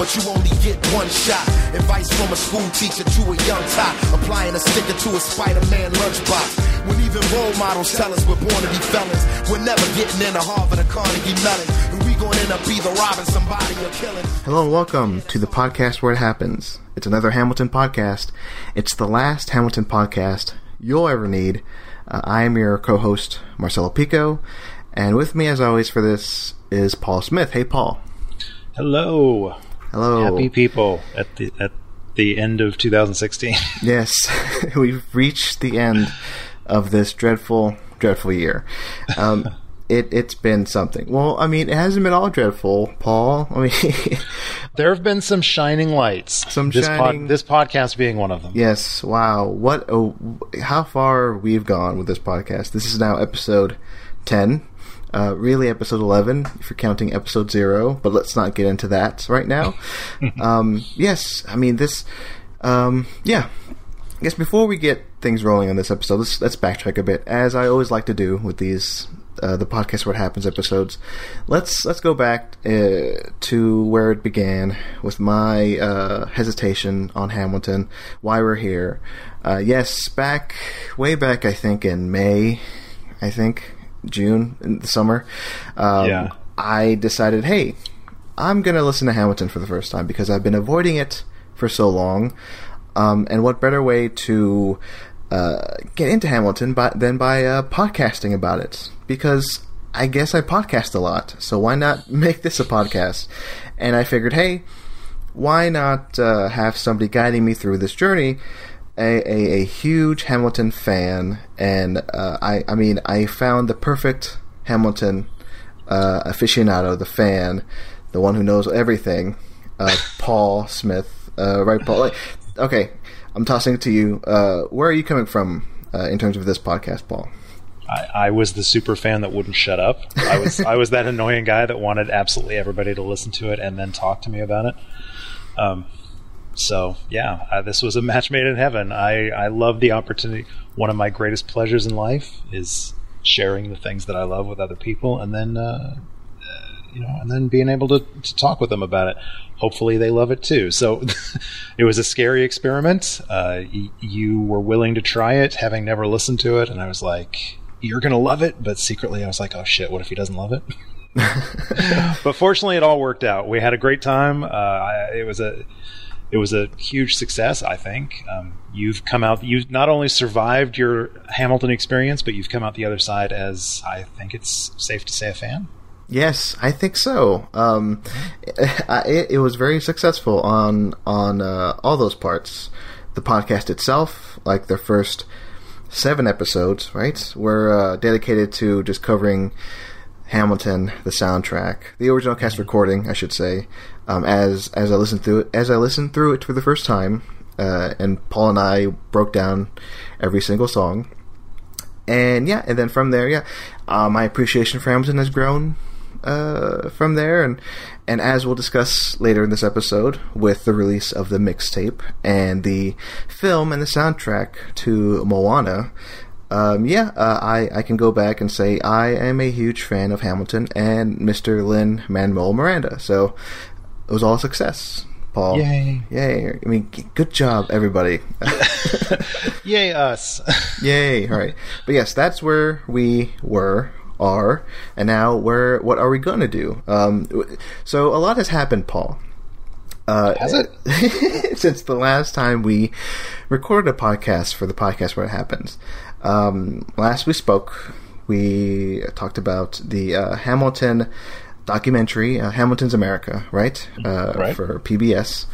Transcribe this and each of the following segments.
but you only get one shot. Advice from a school teacher to a young top. Applying a sticker to a Spider-Man lunchbox. When even role models tell us we're born to be felons. We're never getting into Harvard or Carnegie Mellon. And we gonna end up either robbing somebody or killing. Hello and welcome to the podcast where it happens. It's another Hamilton podcast. It's the last Hamilton podcast you'll ever need. Uh, I am your co-host Marcelo Pico, and with me, as always, for this is Paul Smith. Hey, Paul. Hello. Hello. Happy people at the at the end of 2016. Yes, we've reached the end of this dreadful, dreadful year. Um, it it's been something. Well, I mean, it hasn't been all dreadful, Paul. I mean, there have been some shining lights. Some this shining- this podcast being one of them. yes. Wow. What? Oh, how far we've gone with this podcast. This is now episode ten. Uh, really, episode eleven if you're counting episode zero. But let's not get into that right now. um, yes, I mean this. Um, yeah, I guess before we get things rolling on this episode, let's let's backtrack a bit, as I always like to do with these uh, the podcast what happens episodes. Let's let's go back uh, to where it began with my uh, hesitation on Hamilton, why we're here. Uh, yes, back way back, I think in May, I think June in the summer. Um, Yeah. I decided, hey, I'm going to listen to Hamilton for the first time because I've been avoiding it for so long. Um, and what better way to uh, get into Hamilton by, than by uh, podcasting about it? Because I guess I podcast a lot, so why not make this a podcast? And I figured, hey, why not uh, have somebody guiding me through this journey? A, a, a huge Hamilton fan, and uh, I I mean I found the perfect Hamilton uh, aficionado, the fan, the one who knows everything, uh, Paul Smith. Uh, right, Paul? Like, okay, I'm tossing it to you. Uh, where are you coming from uh, in terms of this podcast, Paul? I, I was the super fan that wouldn't shut up. I was I was that annoying guy that wanted absolutely everybody to listen to it and then talk to me about it. Um, so yeah, uh, this was a match made in heaven. I I love the opportunity. One of my greatest pleasures in life is sharing the things that I love with other people, and then uh, uh, you know, and then being able to to talk with them about it. Hopefully, they love it too. So it was a scary experiment. Uh, y- you were willing to try it, having never listened to it, and I was like, "You're gonna love it," but secretly, I was like, "Oh shit, what if he doesn't love it?" but fortunately, it all worked out. We had a great time. Uh, I, it was a it was a huge success. I think um, you've come out. You've not only survived your Hamilton experience, but you've come out the other side as I think it's safe to say a fan. Yes, I think so. Um, it, it was very successful on on uh, all those parts. The podcast itself, like the first seven episodes, right, were uh, dedicated to just covering Hamilton, the soundtrack, the original cast recording, I should say. Um, as as I listened through it, as I listened through it for the first time, uh, and Paul and I broke down every single song and yeah, and then from there, yeah, uh, my appreciation for Hamilton has grown uh, from there, and and as we'll discuss later in this episode, with the release of the mixtape and the film and the soundtrack to Moana. Um, yeah, uh, I, I can go back and say I am a huge fan of Hamilton and Mr. Lin Manuel Miranda. So it was all a success, Paul. Yay. Yay. I mean, good job, everybody. Yay us! Yay! All right, but yes, that's where we were, are, and now where? What are we going to do? Um, so a lot has happened, Paul. Uh, Has it? since the last time we recorded a podcast for the podcast where it happens? Um, last we spoke, we talked about the uh, Hamilton documentary, uh, Hamilton's America, right? Uh, Right. For PBS.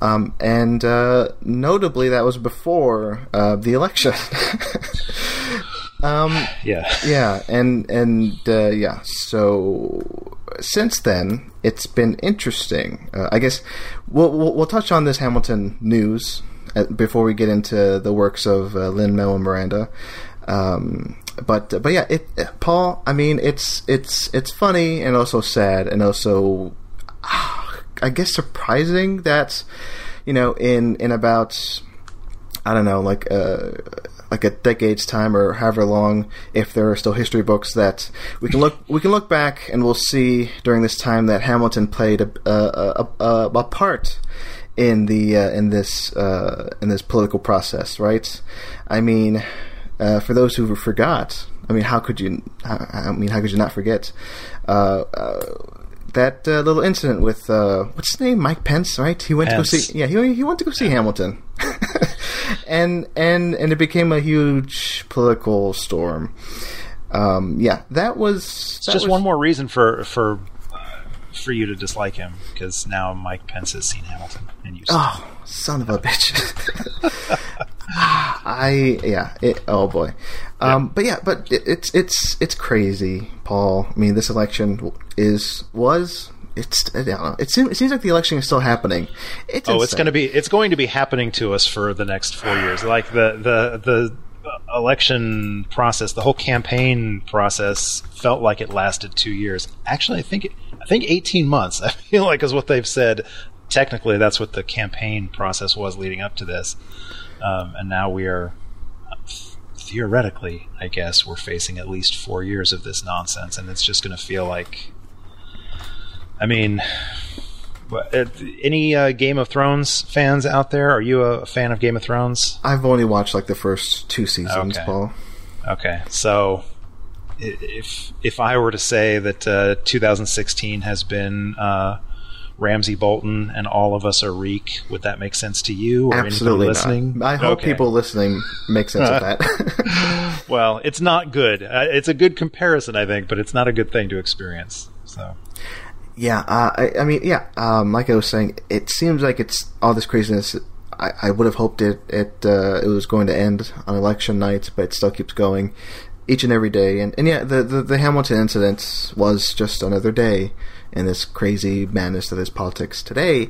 Um, and uh, notably, that was before uh, the election. um, yeah. yeah, and and uh, yeah. So since then, it's been interesting. Uh, I guess we'll, we'll we'll touch on this Hamilton news before we get into the works of uh, Lin Manuel Miranda. Um, but but yeah, it, Paul. I mean, it's it's it's funny and also sad and also I guess surprising that you know in in about I don't know like uh, like a decade's time or however long, if there are still history books that we can look we can look back and we'll see during this time that Hamilton played a a, a, a, a part in the uh, in this uh, in this political process, right? I mean, uh, for those who forgot, I mean, how could you? I mean, how could you not forget uh, uh, that uh, little incident with what's his name, Mike Pence, right? He went Pence. to go see. Yeah, he he went to go see Hamilton, and and and it became a huge political storm. Um, yeah, that was that just was- one more reason for for for you to dislike him because now Mike Pence has seen Hamilton and you. Oh, son of a bitch! I yeah. It, oh boy. Um, But yeah, but it, it's it's it's crazy, Paul. I mean, this election is was it's I don't know. It seems it seems like the election is still happening. It's Oh, it's going to be it's going to be happening to us for the next four years. Like the the the election process, the whole campaign process felt like it lasted two years. Actually, I think it, I think eighteen months. I feel like is what they've said. Technically, that's what the campaign process was leading up to this, um, and now we are theoretically, I guess, we're facing at least four years of this nonsense, and it's just going to feel like. I mean, uh, any uh, Game of Thrones fans out there? Are you a fan of Game of Thrones? I've only watched like the first two seasons, Okay. Paul. Okay, so if if I were to say that uh, 2016 has been uh, Ramsay Bolton and all of us are Reek, would that make sense to you or Absolutely listening? not. I hope Okay. people listening make sense of that. Well, it's not good. Uh, it's a good comparison, I think, but it's not a good thing to experience. So Yeah, uh, I, I mean, yeah. Um, like I was saying, it seems like it's all this craziness. I, I would have hoped it it uh, it was going to end on election night, but it still keeps going each and every day. And, and yeah, the, the the Hamilton incident was just another day in this crazy madness that is politics today.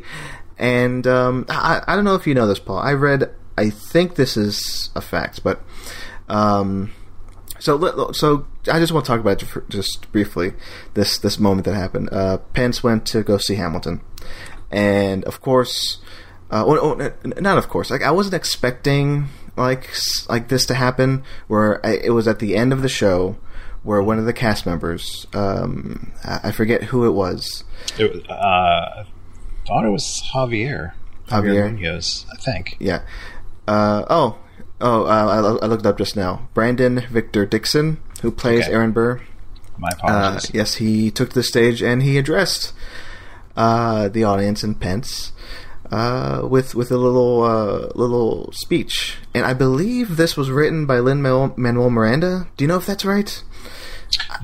And um, I I don't know if you know this, Paul. I read. I think this is a fact, but um, so so I just want to talk about just briefly this this moment that happened. Uh, Pence went to go see Hamilton, and of course, uh, well, oh, not of course. Like I wasn't expecting like like this to happen. Where I, it was at the end of the show, where one of the cast members, um, I forget who it was. it was, uh, I thought it was Javier. Javier? Munoz, I think. Yeah. Uh, oh. Oh, uh, I, I looked it up just now. Brandon Victor Dixon, who plays Okay. Aaron Burr, My Uh, apologies. yes, he took the stage and he addressed uh, the audience in Pence uh, with with a little uh, little speech, and I believe this was written by Lin Manuel Miranda. Do you know if that's right?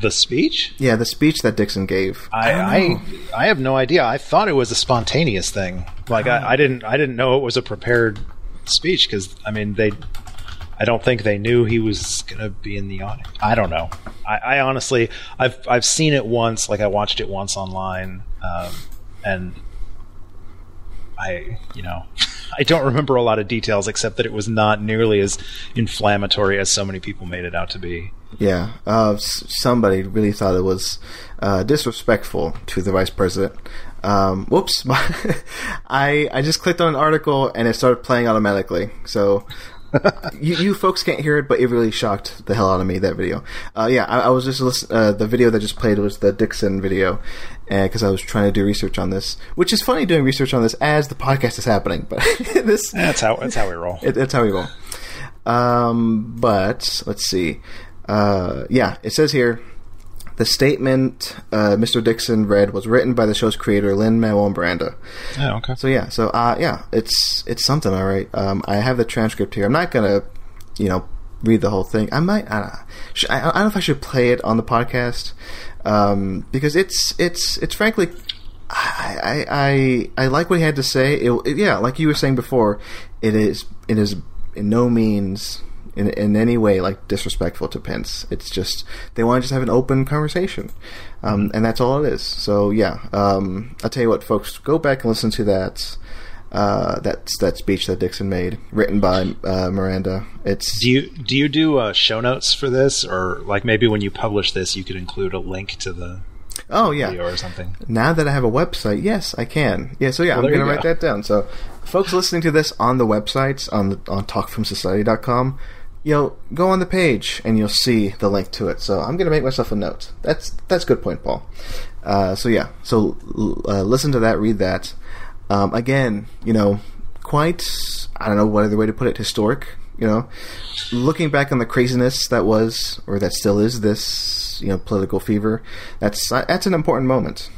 The speech? Yeah, the speech that Dixon gave. I, I I have no idea. I thought it was a spontaneous thing. Like I, I didn't I didn't know it was a prepared speech because I mean they I don't think they knew he was gonna be in the audience. I don't know. I, I honestly I've I've seen it once. Like I watched it once online, um, and I you know I don't remember a lot of details except that it was not nearly as inflammatory as so many people made it out to be. Yeah, uh, somebody really thought it was uh, disrespectful to the vice president. Um, whoops! I I just clicked on an article and it started playing automatically. So you, you folks can't hear it, but it really shocked the hell out of me that video. Uh, yeah, I, I was just listen, uh, the video that just played was the Dixon video because I was trying to do research on this, which is funny doing research on this as the podcast is happening. But this That's how that's how we roll. it, that's how we roll. Um, but let's see. Uh, yeah, it says here the statement uh, Mr. Dixon read was written by the show's creator Lin Manuel Miranda. Oh, okay. So yeah, so uh, yeah, it's it's something, all right. Um, I have the transcript here. I'm not gonna, you know, read the whole thing. I might. Uh, sh- I, I don't know if I should play it on the podcast um, because it's it's it's frankly. I, I I I like what he had to say. It, it- yeah, like you were saying before, it is it is in no means in in any way like disrespectful to Pence. It's just they want to just have an open conversation, um, and that's all it is. So yeah, um, I'll tell you what, folks, go back and listen to that. Uh, that that speech that Dixon made, written by uh, Miranda. It's Do you do you do uh, show notes for this, or like maybe when you publish this, you could include a link to the oh yeah. or something? Now that I have a website, yes, I can. Yeah, so yeah, Well, I'm going to you write that down. So, folks listening to this on the websites on the, on talkfromsociety.com, you know, go on the page and you'll see the link to it. So I'm going to make myself a note. That's that's good point, Paul. Uh, so yeah, so uh, listen to that, read that. Um, again, you know, quite I don't know what other way to put it, historic. You know, looking back on the craziness that was or that still is this you know political fever. That's that's an important moment.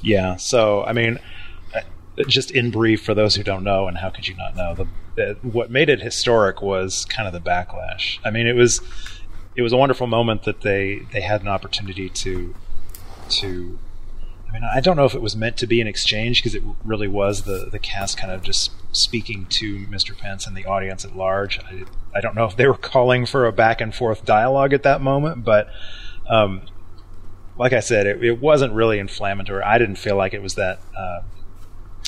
Yeah. So I mean, just in brief for those who don't know, and how could you not know the what made it historic was kind of the backlash. I mean, it was it was a wonderful moment that they they had an opportunity to to. I mean, I don't know if it was meant to be an exchange because it really was the the cast kind of just speaking to Mr. Pence and the audience at large. I, I don't know if they were calling for a back and forth dialogue at that moment, but um, like I said, it, it, wasn't really inflammatory. I didn't feel like it was that. Uh,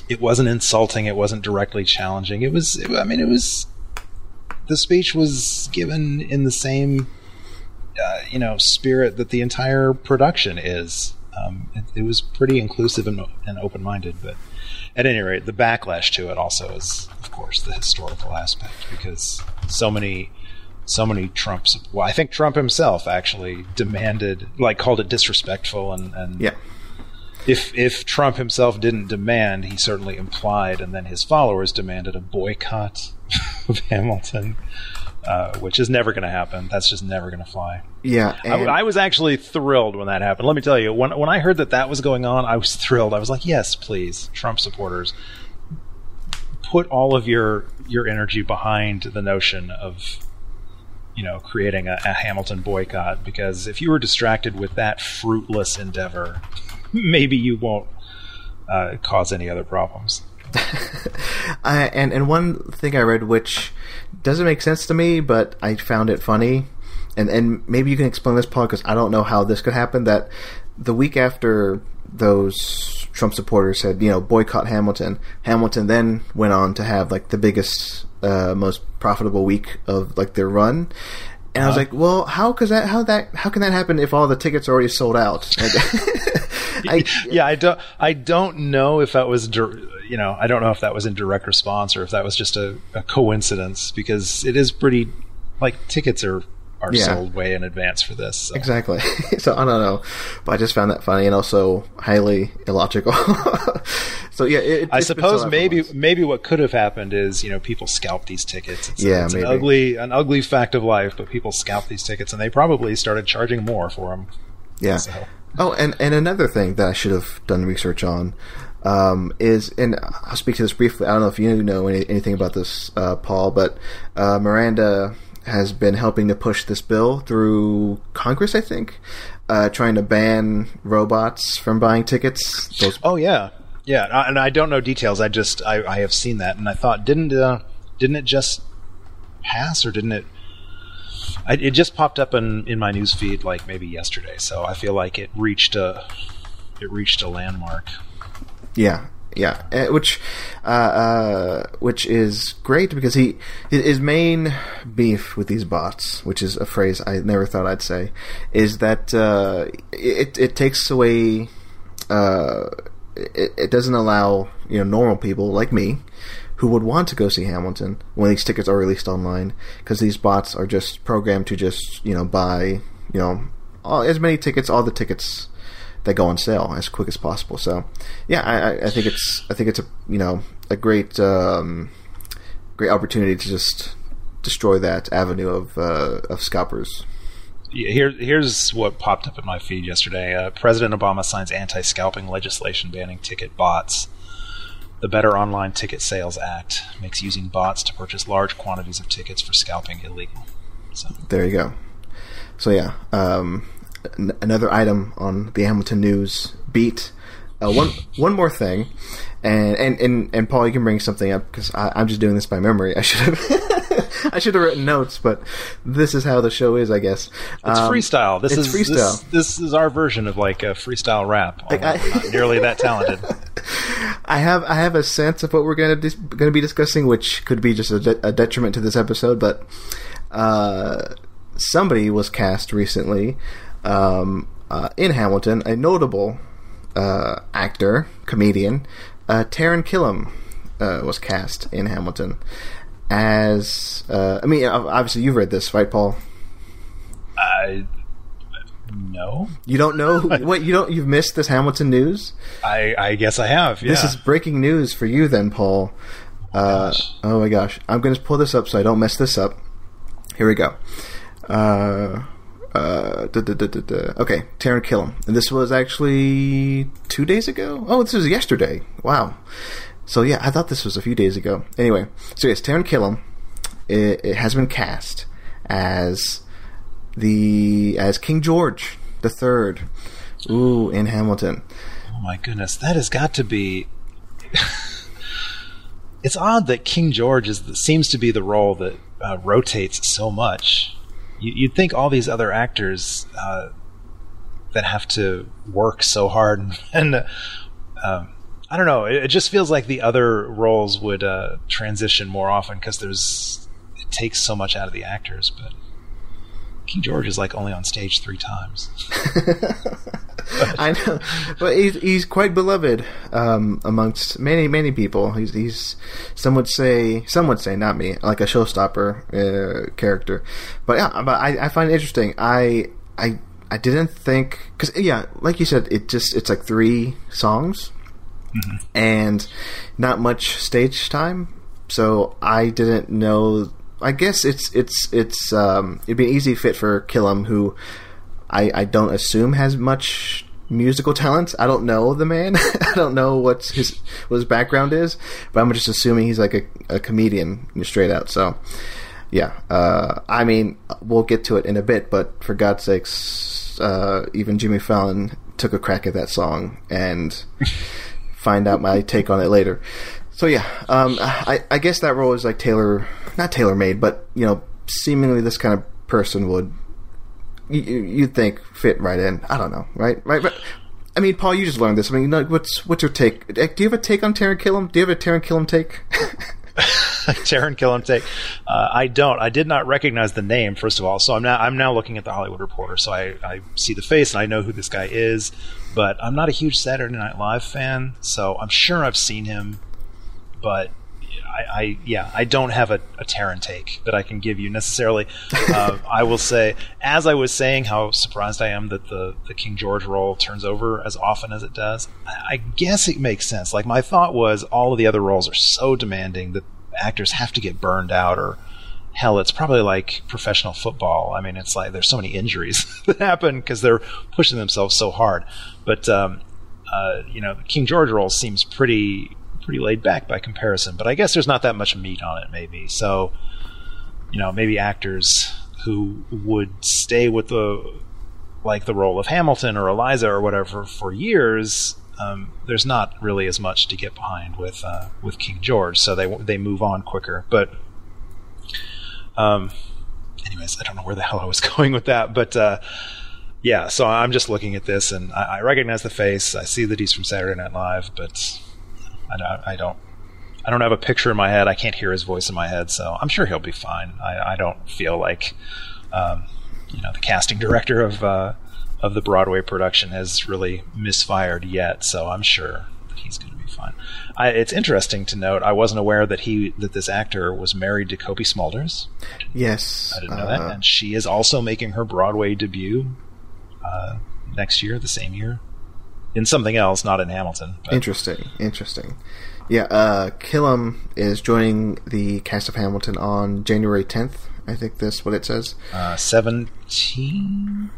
it wasn't insulting. It wasn't directly challenging. It was. It, I mean, it was. The speech was given in the same, uh, you know, spirit that the entire production is. Um, it, it, was pretty inclusive and, and open-minded, but at any rate, the backlash to it also is, of course, the historical aspect because so many so many Trumps. Well, I think Trump himself actually demanded, like, called it disrespectful, and, and yeah if if Trump himself didn't demand, he certainly implied, and then his followers demanded a boycott of Hamilton, uh, which is never going to happen. That's just never going to fly. Yeah, I, I, was actually thrilled when that happened. Let me tell you, when when I heard that that was going on, I was thrilled. I was like, yes, please, Trump supporters, put all of your your energy behind the notion of you know, creating a, a, Hamilton boycott because if you were distracted with that fruitless endeavor, maybe you won't uh, cause any other problems. I, and and one thing I read which doesn't make sense to me, but I found it funny, and and maybe you can explain this, Paul, because I don't know how this could happen. That the week after those Trump supporters said, you know, boycott Hamilton, Hamilton then went on to have like the biggest, uh, most profitable week of like their run, and uh I was uh-huh. like, well, how could that? How that? How can that happen if all the tickets are already sold out? I, yeah, I don't. I don't know if that was. You know, I don't know if that was in direct response or if that was just a, a coincidence because it is pretty. Like tickets are are yeah. sold way in advance for this. So. Exactly. so I don't know, but I just found that funny and also highly illogical. so yeah, it, I suppose maybe maybe what could have happened is you know people scalp these tickets. It's, yeah, it's maybe. an ugly an ugly fact of life, but people scalp these tickets and they probably started charging more for them. Yeah. So. Oh, and and another thing that I should have done research on. Um, is and I'll speak to this briefly. I don't know if you know any, anything about this, uh, Paul, but uh, Miranda has been helping to push this bill through Congress, I think, uh, trying to ban robots from buying tickets. Those- oh yeah, yeah, and I don't know details. I just I, I have seen that, and I thought didn't uh, didn't it just pass or didn't it? I, it just popped up in in my news feed like maybe yesterday, so I feel like it reached a it reached a landmark. Yeah, yeah, uh, which uh, uh, which is great because he his main beef with these bots, which is a phrase I never thought I'd say, is that uh, it it takes away. Uh, it, it doesn't allow you know normal people like me who would want to go see Hamilton when these tickets are released online because these bots are just programmed to just you know buy you know all, as many tickets all the tickets that go on sale as quick as possible. So, yeah, I, I think it's I think it's a you know a great um, great opportunity to just destroy that avenue of uh, of scalpers. Here, here's what popped up in my feed yesterday. Uh, President Obama signs anti-scalping legislation banning ticket bots. The Better Online Ticket Sales Act makes using bots to purchase large quantities of tickets for scalping illegal. So there you go. So yeah, um, n- another item on the Hamilton News beat. Uh, one one more thing, and and and, and Paul, you can bring something up because I'm just doing this by memory. I should have I should have written notes, but this is how the show is, I guess. It's um, freestyle. This it's is freestyle. This, this, is our version of like a freestyle rap. Like I, not nearly that talented. I have I have a sense of what we're going to dis- going to be discussing, which could be just a, de- a detriment to this episode, but. Uh, somebody was cast recently um, uh, in Hamilton, a notable uh, actor, comedian, uh, Taran Killam, uh, was cast in Hamilton. as uh, I mean, obviously you've read this, right, Paul? I no. You don't know what you don't. You've missed this Hamilton news. I I guess I have. Yeah. This is breaking news for you, then, Paul. Uh, oh my gosh, I'm going to pull this up so I don't mess this up. Here we go. Uh, uh, da, da, da, okay, Taran Killam. And this was actually two days ago? Oh, this was yesterday. Wow. So, yeah, I thought this was a few days ago. Anyway, so yes, Taran Killam it, it has been cast as the as King George the Third. Ooh, in Hamilton. Oh my goodness, that has got to be. it's odd that King George is seems to be the role that uh, rotates so much. You, would think all these other actors uh, that have to work so hard and, and uh, I don't know. It, it, just feels like the other roles would uh, transition more often because there's it takes so much out of the actors, but King George is like only on stage three times. I know, but he's he's quite beloved um, amongst many many people. He's he's some would say some would say not me like a showstopper uh, character, but yeah, but I, I find it interesting. I I I didn't think because yeah, like you said, it just it's like three songs mm-hmm. and not much stage time. So I didn't know I guess it's it's it's um, it'd be an easy fit for Killam, who I I don't assume has much musical talent. I don't know the man. I don't know what his what his background is, but I'm just assuming he's like a, a comedian straight out. So yeah, uh, I mean we'll get to it in a bit, but for God's sakes, uh, even Jimmy Fallon took a crack at that song and find out my take on it later. So yeah, um, I, I guess that role is like tailor, not tailor made, but you know, seemingly this kind of person would you, you'd think fit right in. I don't know, right? Right? But I mean, Paul, you just learned this. I mean, what's what's your take? Do you have a take on Taran Killam? Do you have a Taran Killam take? Taran Killam take. Uh, I don't. I did not recognize the name first of all, so I'm now I'm now looking at the Hollywood Reporter. So I, I see the face and I know who this guy is, but I'm not a huge Saturday Night Live fan, so I'm sure I've seen him but I, I, yeah, I don't have a, a Taran take that I can give you necessarily. Uh, I will say, as I was saying, how surprised I am that the the King George role turns over as often as it does. I, I guess it makes sense. Like my thought was, all of the other roles are so demanding that actors have to get burned out, or hell, it's probably like professional football. I mean, it's like there's so many injuries that happen because they're pushing themselves so hard. But um, uh, you know, King George role seems pretty pretty laid back by comparison. But I guess there's not that much meat on it, maybe. So, you know, maybe actors who would stay with the like the role of Hamilton or Eliza or whatever for years. Um, there's not really as much to get behind with uh, with King George, so they they move on quicker. But, um, anyways, I don't know where the hell I was going with that, but uh, yeah. So I'm just looking at this and I, I recognize the face. I see that he's from Saturday Night Live, but I don't, I don't, I don't have a picture in my head. I can't hear his voice in my head, so I'm sure he'll be fine. I, I don't feel like, um, you know, the casting director of uh, of the Broadway production has really misfired yet. So I'm sure that he's going to be fine. I, it's interesting to note. I wasn't aware that he that this actor was married to Cobie Smulders. Yes, I didn't know uh, that, and she is also making her Broadway debut uh, next year, the same year in something else, not in Hamilton. But. Interesting, interesting. Yeah, uh, Killam is joining the cast of Hamilton on January 10th. I think that's what it says. Uh, 17?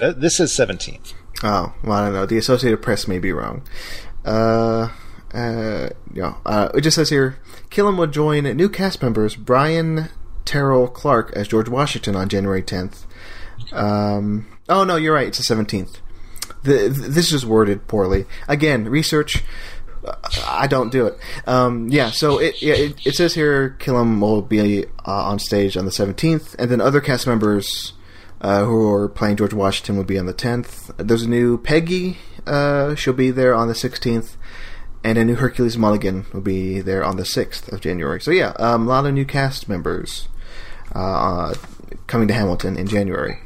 Uh, this is 17th. Oh, well, I don't know. The Associated Press may be wrong. Uh, uh, yeah, uh, it just says here Killam will join new cast members Brian Terrell Clark as George Washington on January 10th. Um, oh, no, you're right. It's the 17th the, this is worded poorly. Again, research. I don't do it. Um, yeah, so it, yeah, it, it says here Killam will be uh, on stage on the 17th, and then other cast members uh, who are playing George Washington will be on the 10th. There's a new Peggy, uh, she'll be there on the 16th, and a new Hercules Mulligan will be there on the 6th of January. So yeah, um, a lot of new cast members uh, coming to Hamilton in January.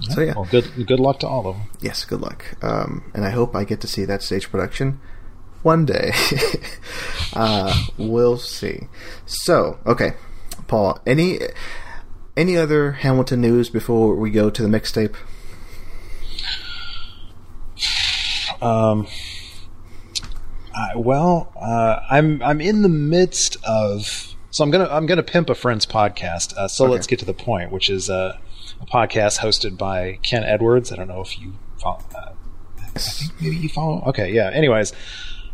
So yeah, well, good good luck to all of them. Yes, good luck. Um, and I hope I get to see that stage production one day. uh, we'll see. So, okay, Paul. Any any other Hamilton news before we go to the mixtape? Um. I, well, uh, I'm I'm in the midst of so I'm gonna I'm gonna pimp a friend's podcast. Uh, so Okay. let's get to the point, which is uh, a podcast hosted by Ken Edwards. I don't know if you follow. Uh, I think maybe you follow. Okay, yeah. Anyways,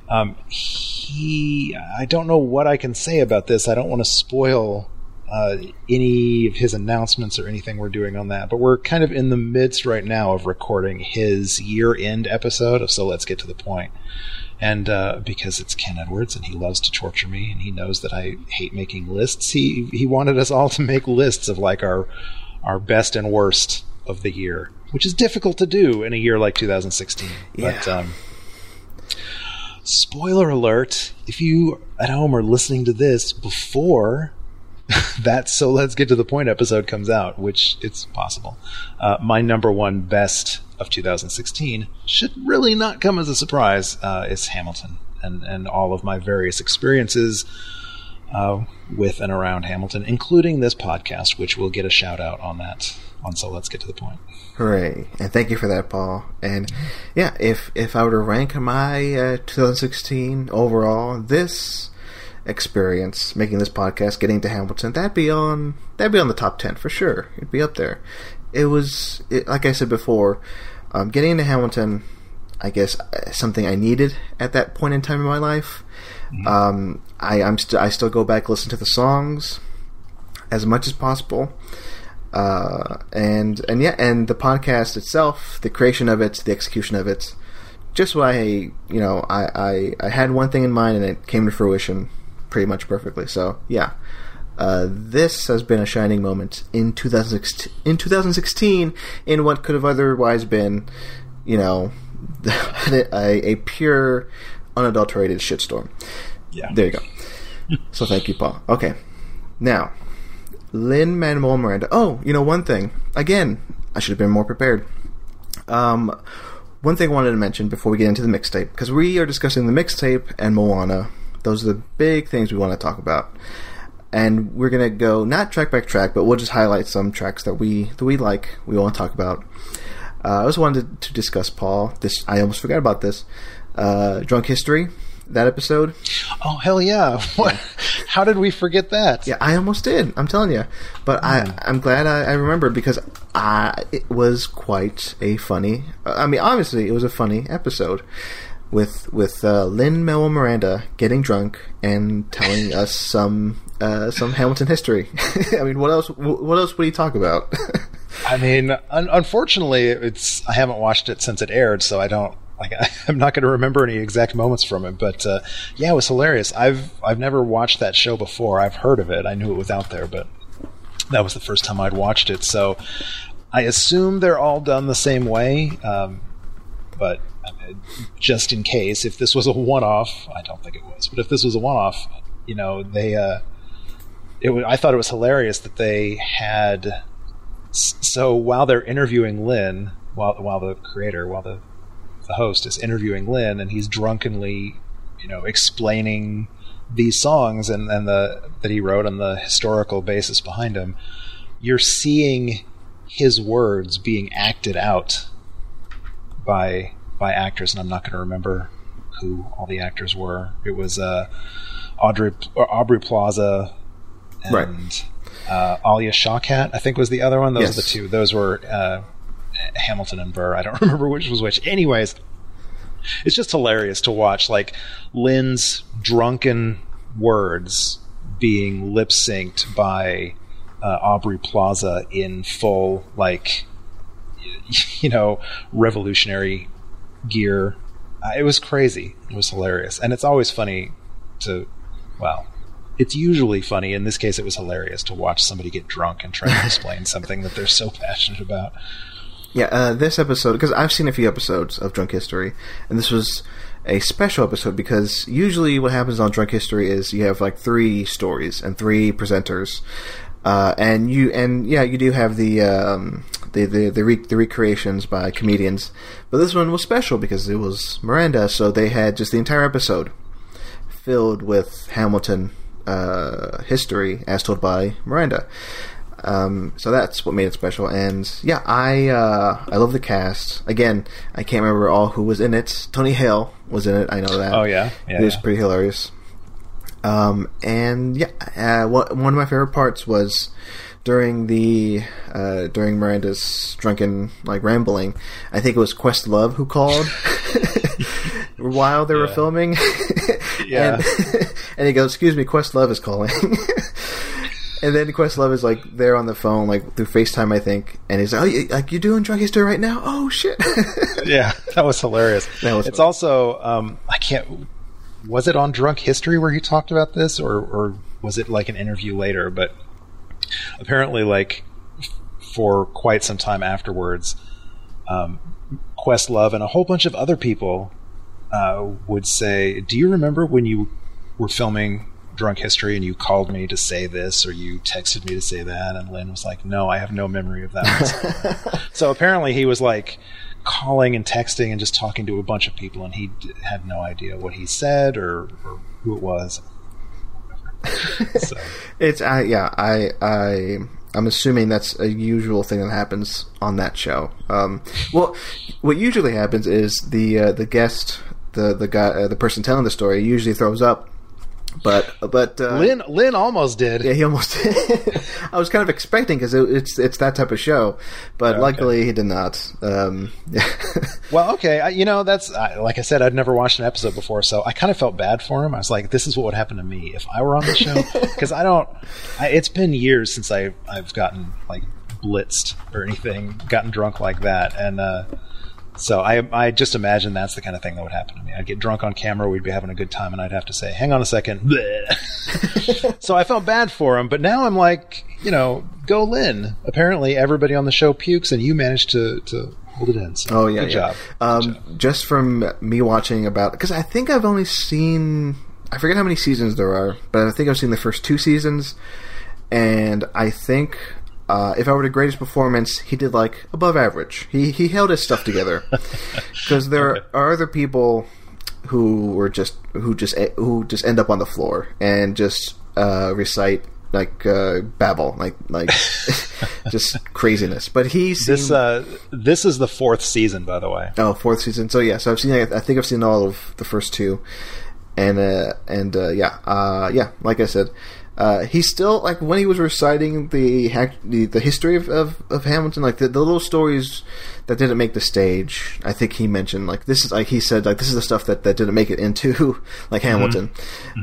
um, he I don't know what I can say about this. I don't want to spoil uh, any of his announcements or anything we're doing on that. But we're kind of in the midst right now of recording his year end episode of So Let's Get to the Point. And uh, because it's Ken Edwards and he loves to torture me and he knows that I hate making lists, he he wanted us all to make lists of like our our best and worst of the year, which is difficult to do in a year like 2016. But Yeah. um, spoiler alert: if you at home are listening to this before that so let's get to the point episode comes out which it's possible uh, my number one best of 2016 should really not come as a surprise uh, is hamilton and, and all of my various experiences uh, with and around hamilton including this podcast which we'll get a shout out on that on so let's get to the point Hooray! And thank you for that, Paul. And yeah, if if I were to rank my uh, 2016 overall, this experience making this podcast, getting to Hamilton, that'd be on that'd be on the top 10 for sure. It'd be up there. It was it, like I said before, um, getting into Hamilton. I guess uh, something I needed at that point in time in my life. Um, I, I'm st- I still go back listen to the songs as much as possible uh, and and yeah, and the podcast itself, the creation of it, the execution of it, just I you know I, I I had one thing in mind and it came to fruition pretty much perfectly. So yeah, uh, this has been a shining moment in 2016, in 2016 in what could have otherwise been, you know, a, a pure, unadulterated shitstorm. yeah There you go. so thank you, Paul. Okay, now Lin Manuel Miranda. Oh, you know one thing. Again, I should have been more prepared. Um, one thing I wanted to mention before we get into the mixtape, because we are discussing the mixtape and Moana. Those are the big things we want to talk about, and we're gonna go not track by track, but we'll just highlight some tracks that we that we like. We want to talk about. Uh, I also wanted to discuss Paul. This I almost forgot about this. Uh, Drunk History, that episode. oh hell yeah what how did we forget that Yeah, I almost did. I'm telling you, but I I'm glad I, I remembered because I it was quite a funny. I mean, obviously it was a funny episode with with uh, Lin Manuel Miranda getting drunk and telling us some uh, some Hamilton history. I mean, what else? What else would he talk about? I mean, un- unfortunately, it's I haven't watched it since it aired, so I don't like. I'm not going to remember any exact moments from it. But uh, yeah, it was hilarious. I've I've never watched that show before. I've heard of it. I knew it was out there, but that was the first time I'd watched it. So I assume they're all done the same way. Um, but I just in case, if this was a one-off, I don't think it was. But if this was a one-off, you know, they. Uh, it wa I thought it was hilarious that they had so while they're interviewing Lin, while while the creator, while the the host is interviewing Lin, and he's drunkenly, you know, explaining these songs and, and the that he wrote and the historical basis behind them, you're seeing his words being acted out by by actors, and I'm not going to remember who all the actors were. It was uh, Audrey or Aubrey Plaza and Right. uh, Alia Shawkat, I think was the other one. Those are the two. Those were uh, Hamilton and Burr. I don't remember which was which. Anyways, it's just hilarious to watch like Lin's drunken words being lip synced by uh, Aubrey Plaza in full like you know revolutionary gear. Uh, it was crazy. It was hilarious, and it's always funny to well. It's usually funny. In this case, it was hilarious to watch somebody get drunk and try to explain something that they're so passionate about. Yeah, uh, this episode because I've seen a few episodes of Drunk History, and this was a special episode because usually what happens on Drunk History is you have like three stories and three presenters, uh, and you and yeah, you do have the um, the the the, re- the recreations by comedians, but this one was special because it was Miranda, so they had just the entire episode filled with Hamilton uh, history as told by Miranda. Um, so that's what made it special. And yeah, I uh, I love the cast. Again, I can't remember all who was in it. Tony Hale was in it. I know that. Oh yeah, yeah. He was yeah. pretty hilarious. Um, and yeah, uh, one of my favorite parts was during the uh, during Miranda's drunken like rambling. I think it was Questlove who called while they were filming. Yeah. and, and he goes, "Excuse me, Questlove is calling." And then Questlove is like there on the phone, like through FaceTime, I think, and he's like, "Oh, you, like you're doing drunk history right now? Oh shit!" yeah, that was hilarious. That was it's fun. also um, I can't. Was it on Drunk History where he talked about this, or or was it like an interview later? But apparently, like for quite some time afterwards, um, Questlove and a whole bunch of other people uh, would say, "Do you remember when you were filming?" Drunk history, and you called me to say this, or you texted me to say that, and Lin was like, "No, I have no memory of that." So apparently he was like calling and texting and just talking to a bunch of people, and he d- had no idea what he said or, or who it was. so It's I yeah I I I'm assuming that's a usual thing that happens on that show. Um, well, what usually happens is the uh, the guest the the guy uh, the person telling the story usually throws up, but but uh, Lin Lin almost did. yeah he almost did. I was kind of expecting because it, it's it's that type of show, but Okay. luckily he did not. Um, yeah. Well, okay, I, you know that's I, like I said, I'd never watched an episode before, so I kind of felt bad for him. I was like, this is what would happen to me if I were on the show because I don't. I, it's been years since I I've gotten like blitzed or anything, gotten drunk like that, and. uh so I, I just imagine that's the kind of thing that would happen to me. I'd get drunk on camera, we'd be having a good time, and I'd have to say, "Hang on a second. so I felt bad for him, but now I'm like, you know, go Lin. Apparently, everybody on the show pukes, and you managed to to hold it in. So Oh yeah, good yeah. job. Good Um, job. just from me watching about because I think I've only seen I forget how many seasons there are, but I think I've seen the first two seasons, and I think uh, if I were to grade his performance, he did like above average. He he held his stuff together because there are other people who were just who just e- who just end up on the floor and just uh, recite like uh, babble like like just craziness. But he seemed, This uh, this is the fourth season, by the way. Oh, fourth season. So yeah, so I've seen. I think I've seen all of the first two, and uh, and uh, yeah, uh, yeah. Like I said, uh, he's still like when he was reciting the the, the history of, of, of Hamilton, like the, the little stories that didn't make the stage. I think he mentioned like this is like he said like this is the stuff that, that didn't make it into like Hamilton.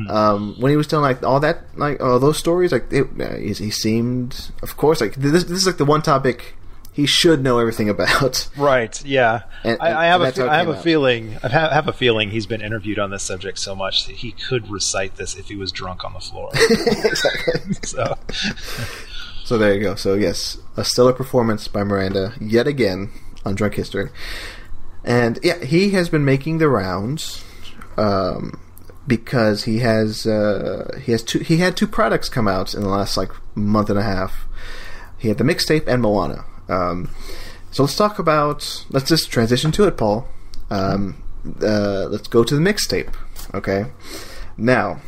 Um, when he was telling like all that like all those stories, like it, uh, he, he seemed, of course, like this this is like the one topic. He should know everything about. Right. Yeah. And- I, I have a fe- I have a out. feeling I ha- have a feeling he's been interviewed on this subject so much that he could recite this if he was drunk on the floor. so So there you go. So yes, a stellar performance by Miranda yet again on Drunk History, and yeah, he has been making the rounds um, because he has uh, he has two he had two products come out in the last like month and a half. He had the mixtape and Moana. Um, so let's talk about let's just transition to it, Paul. Um, uh, let's go to the mixtape. Okay, now.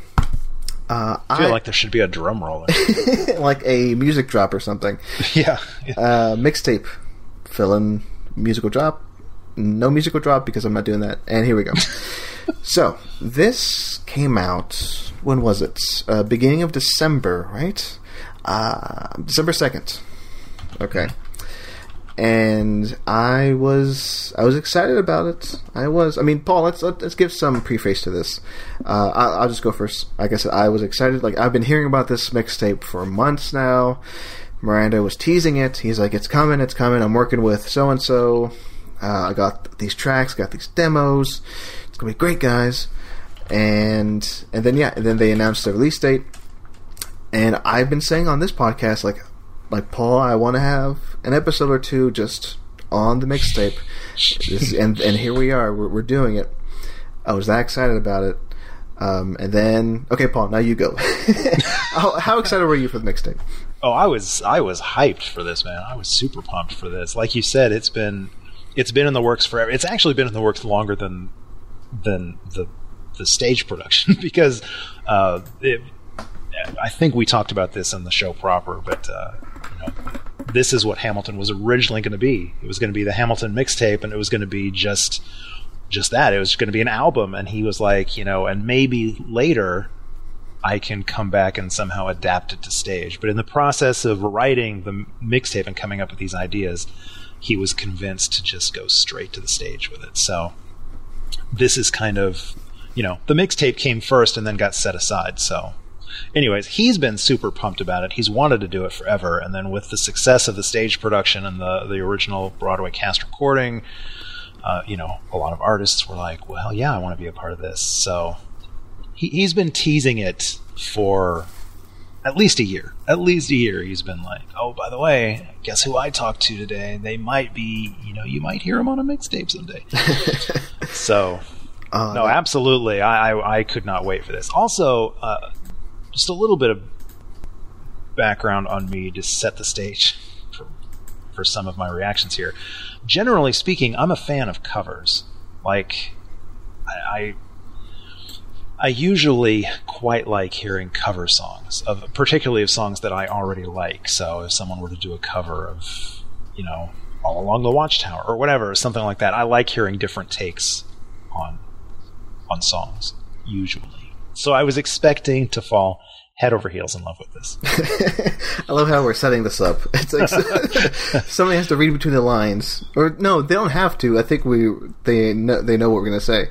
Uh, I feel like there should be a drum roll. like a music drop or something. yeah. Uh, mixtape, fill in musical drop. No musical drop because I'm not doing that. And here we go. so this came out. When was it? Uh, beginning of December, right? Uh, December second. Okay. And I was I was excited about it. I was. I mean, Paul, let's let's give some preface to this. Uh, I'll, I'll just go first. Like I said, I was excited. Like I've been hearing about this mixtape for months now. Miranda was teasing it. He's like, "It's coming, it's coming. I'm working with so and so. I got these tracks, got these demos. It's gonna be great, guys." And and then yeah, and then they announced the release date. And I've been saying on this podcast, like, like Paul, I want to have an episode or two just on the mixtape. And and here we are, we're, we're doing it. I was that excited about it. Um, and then, okay, Paul, now you go. how, how excited were you for the mixtape? Oh, I was I was hyped for this, man. I was super pumped for this. Like you said, it's been it's been in the works forever. It's actually been in the works longer than than the the stage production because uh, it, I think we talked about this in the show proper, but uh, this is what Hamilton was originally going to be. It was going to be the Hamilton mixtape, and it was going to be just just that. It was going to be an album, and he was like, you know, and maybe later I can come back and somehow adapt it to stage. But in the process of writing the mixtape and coming up with these ideas, he was convinced to just go straight to the stage with it. So this is kind of, you know, the mixtape came first and then got set aside. So, anyways, he's been super pumped about it. He's wanted to do it forever. And then with the success of the stage production and the the original Broadway cast recording, uh, you know, a lot of artists were like, "Well, yeah, I want to be a part of this." So he, he's been teasing it for at least a year. At least a year, he's been like, "Oh, by the way, guess who I talked to today? They might be, you know, you might hear him on a mixtape someday." so, uh, no, absolutely, I, I, I could not wait for this. Also, uh, just a little bit of background on me to set the stage for for some of my reactions here. Generally speaking, I'm a fan of covers. Like, I, I I usually quite like hearing cover songs, of particularly of songs that I already like. So if someone were to do a cover of, you know, All Along the Watchtower or whatever, something like that, I like hearing different takes on on songs usually. So I was expecting to fall head over heels in love with this. I love how we're setting this up. It's like somebody has to read between the lines, or no, they don't have to. I think we they know, they know what we're going to say.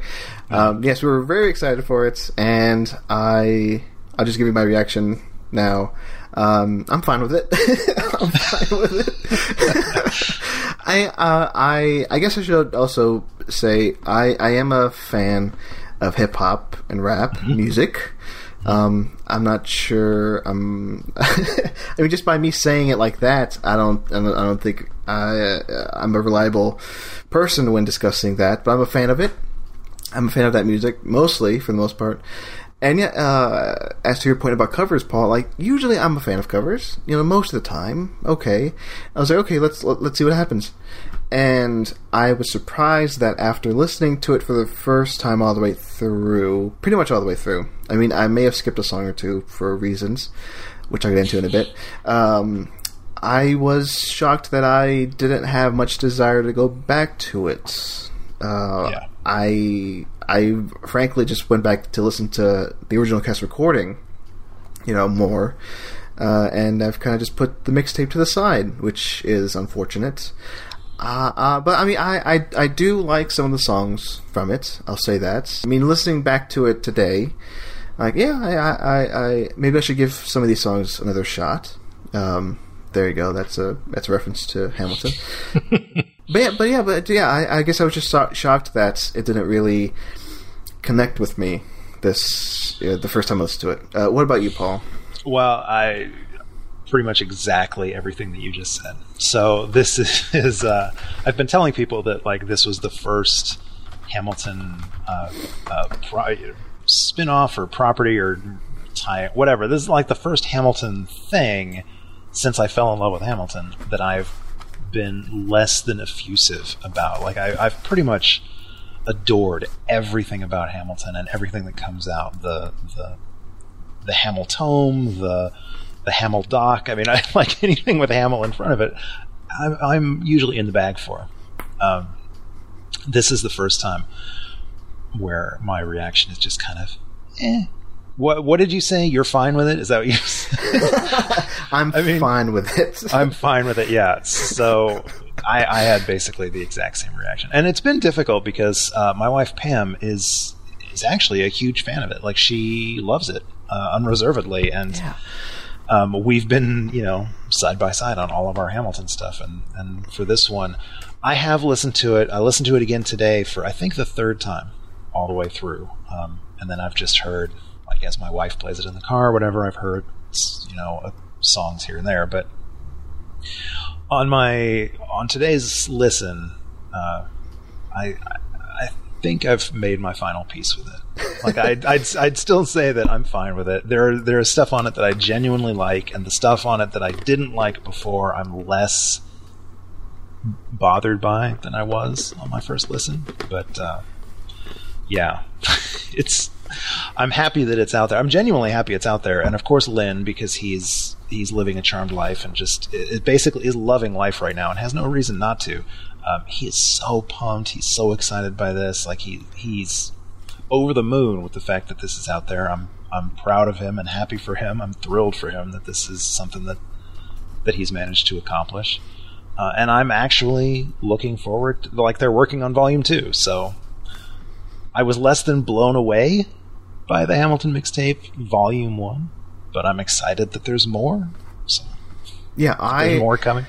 Um, yes, we were very excited for it, and I I'll just give you my reaction now. Um, I'm fine with it. I'm fine with it. I uh, I I guess I should also say I I am a fan of hip hop and rap mm-hmm. music. Um, I'm not sure. I'm. I mean, just by me saying it like that, I don't. I don't, I don't think I, I'm a reliable person when discussing that. But I'm a fan of it. I'm a fan of that music mostly, for the most part. And yet, uh, as to your point about covers, Paul, like usually I'm a fan of covers. You know, most of the time, okay. I was like, okay, let's let, us let us see what happens. And I was surprised that after listening to it for the first time all the way through, pretty much all the way through. I mean, I may have skipped a song or two for reasons, which I'll get into in a bit. Um, I was shocked that I didn't have much desire to go back to it. Uh, yeah. I I frankly just went back to listen to the original cast recording, you know, more, uh, and I've kind of just put the mixtape to the side, which is unfortunate. Uh, uh, but I mean, I, I I do like some of the songs from it. I'll say that. I mean, listening back to it today, like yeah, I I, I maybe I should give some of these songs another shot. Um, there you go. That's a that's a reference to Hamilton. but yeah, but yeah, but yeah. I, I guess I was just so- shocked that it didn't really connect with me this the first time I listened to it. Uh, what about you, Paul? Well, I pretty much exactly everything that you just said. So this is, uh, I've been telling people that like this was the first Hamilton uh, uh, pro- spin-off or property or tie whatever. This is like the first Hamilton thing since I fell in love with Hamilton that I've been less than effusive about. Like I, I've pretty much adored everything about Hamilton and everything that comes out. The the the Hamiltome, the the Hamil doc. I mean, I like anything with Hamil in front of it. I'm, I'm usually in the bag for. Um, this is the first time where my reaction is just kind of, eh, what What did you say? You're fine with it? Is that what you said? I'm I mean, fine with it. I'm fine with it. Yeah. So I, I, had basically the exact same reaction, and it's been difficult because uh, my wife Pam is is actually a huge fan of it. Like she loves it uh, unreservedly, and yeah. Um, we've been you know side by side on all of our Hamilton stuff, and and for this one, I have listened to it. I listened to it again today for I think the third time all the way through, um, and then I've just heard like as my wife plays it in the car or whatever, I've heard you know uh, songs here and there. But on my on today's listen, uh, I I think I've made my final peace with it. Like I'd, I'd I'd still say that I'm fine with it. There there is stuff on it that I genuinely like, and the stuff on it that I didn't like before, I'm less bothered by than I was on my first listen. But uh, yeah, it's I'm happy that it's out there. I'm genuinely happy it's out there, and of course Lin because he's he's living a charmed life and just it basically is loving life right now and has no reason not to. Um, he is so pumped. He's so excited by this. Like he he's over the moon with the fact that this is out there. I'm I'm proud of him and happy for him. I'm thrilled for him that this is something that that he's managed to accomplish. Uh, and I'm actually looking forward to, like they're working on volume two. So I was less than blown away by the Hamilton mixtape volume one, but I'm excited that there's more. So yeah, I more coming.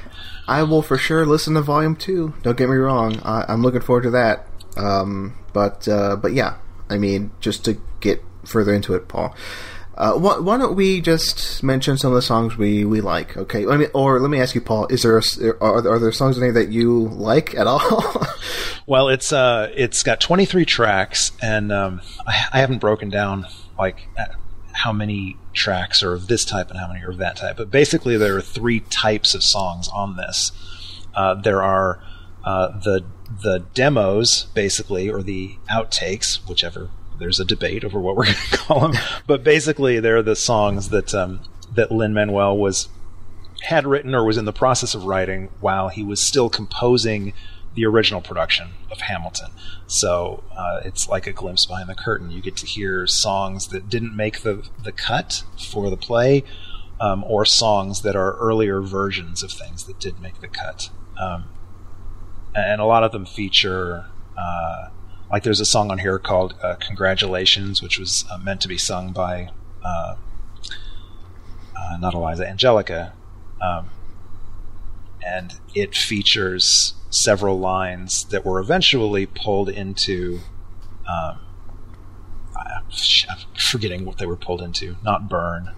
I will for sure listen to volume two. Don't get me wrong. I, am looking forward to that. Um, but uh, but yeah, I mean, just to get further into it, Paul. Uh, why, why, don't we just mention some of the songs we, we like? Okay, let me or let me ask you, Paul. Is there a, are, are there songs in there that you like at all? well, it's uh it's got 23 tracks, and um, I, I haven't broken down like how many tracks are of this type and how many are of that type. But basically, there are three types of songs on this. Uh, there are uh, the the demos, basically, or the outtakes, whichever. There's a debate over what we're going to call them, but basically, they're the songs that um, that Lin Manuel was had written or was in the process of writing while he was still composing the original production of Hamilton. So uh, it's like a glimpse behind the curtain. You get to hear songs that didn't make the the cut for the play, um, or songs that are earlier versions of things that did make the cut. Um, and a lot of them feature. Uh, like there's a song on here called uh, "Congratulations," which was uh, meant to be sung by uh, uh, not Eliza Angelica, um, and it features several lines that were eventually pulled into. Um, I'm forgetting what they were pulled into. Not burn.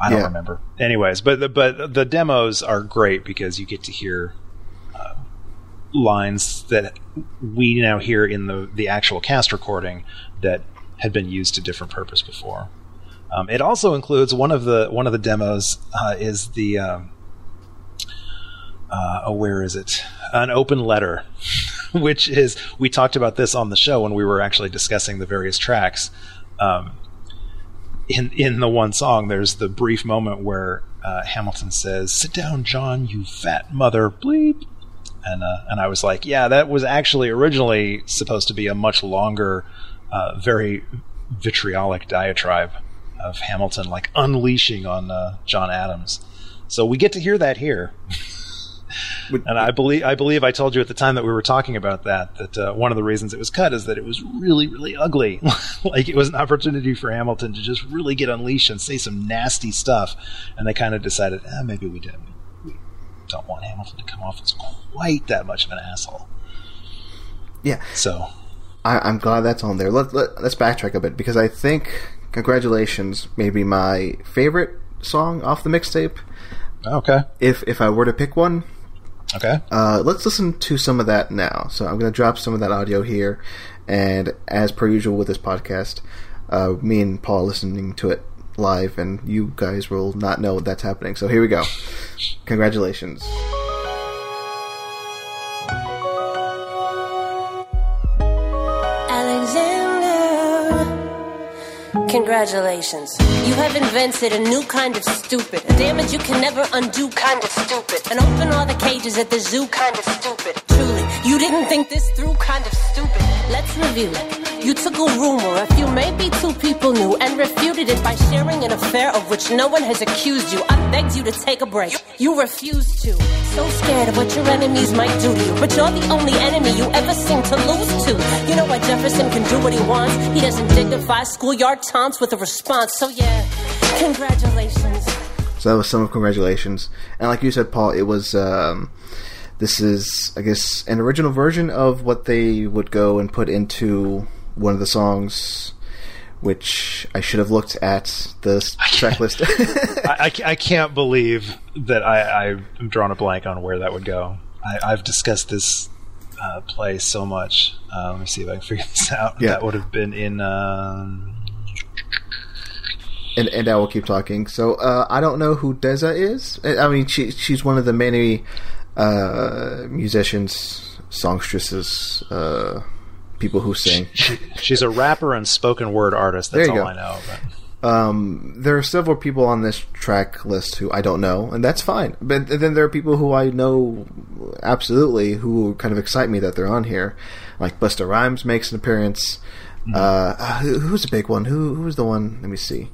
I don't yeah. remember. Anyways, but the, but the demos are great because you get to hear uh, lines that we now hear in the the actual cast recording that had been used to different purpose before. Um, it also includes one of the one of the demos uh, is the um, uh, oh, where is it? An open letter, which is we talked about this on the show when we were actually discussing the various tracks. Um, in in the one song, there's the brief moment where uh, Hamilton says, "Sit down, John, you fat mother bleep," and uh, and I was like, "Yeah, that was actually originally supposed to be a much longer, uh, very vitriolic diatribe of Hamilton, like unleashing on uh, John Adams." So we get to hear that here. and I believe I believe I told you at the time that we were talking about that that uh, one of the reasons it was cut is that it was really really ugly. like it was an opportunity for Hamilton to just really get unleashed and say some nasty stuff, and they kind of decided, eh, maybe we didn't. We don't want Hamilton to come off as quite that much of an asshole. Yeah. So I, am glad that's on there. Let, let, let's backtrack a bit because I think "Congratulations" may be my favorite song off the mixtape. Okay. If if I were to pick one, Okay. Uh, let's listen to some of that now. So I'm going to drop some of that audio here, and as per usual with this podcast, uh, me and Paul listening to it live, and you guys will not know that's happening. So here we go. Congratulations. Congratulations. You have invented a new kind of stupid. A damage you can never undo kind of stupid. And open all the cages at the zoo kind of stupid. Truly, you didn't think this through kind of stupid. Let's review. It. You took a rumor a few, maybe two people knew, and refuted it by sharing an affair of which no one has accused you. I begged you to take a break. You refused to. So scared of what your enemies might do to you. But you're the only enemy you ever seem to lose to. You know why Jefferson can do what he wants? He doesn't dignify schoolyard time with a response. So yeah, congratulations. So that was some of congratulations, and like you said, Paul, it was. Um, this is, I guess, an original version of what they would go and put into one of the songs which I should have looked at the track list. I, I, I, can't believe that I, I'm drawing a blank on where that would go. I, have discussed this uh, play so much. Uh, let me see if I can figure this out. Yeah. That would have been in. Um, and and I will keep talking. So uh, I don't know who Dessa is. I mean, she she's one of the many uh, musicians, songstresses, uh, people who sing. she's a rapper and spoken word artist. That's all go. I know. Um, there are several people on this track list who I don't know, and that's fine. But then there are people who I know absolutely who kind of excite me that they're on here. Like Busta Rhymes makes an appearance. Uh, uh, who, who's the big one? Who who's the one? Let me see.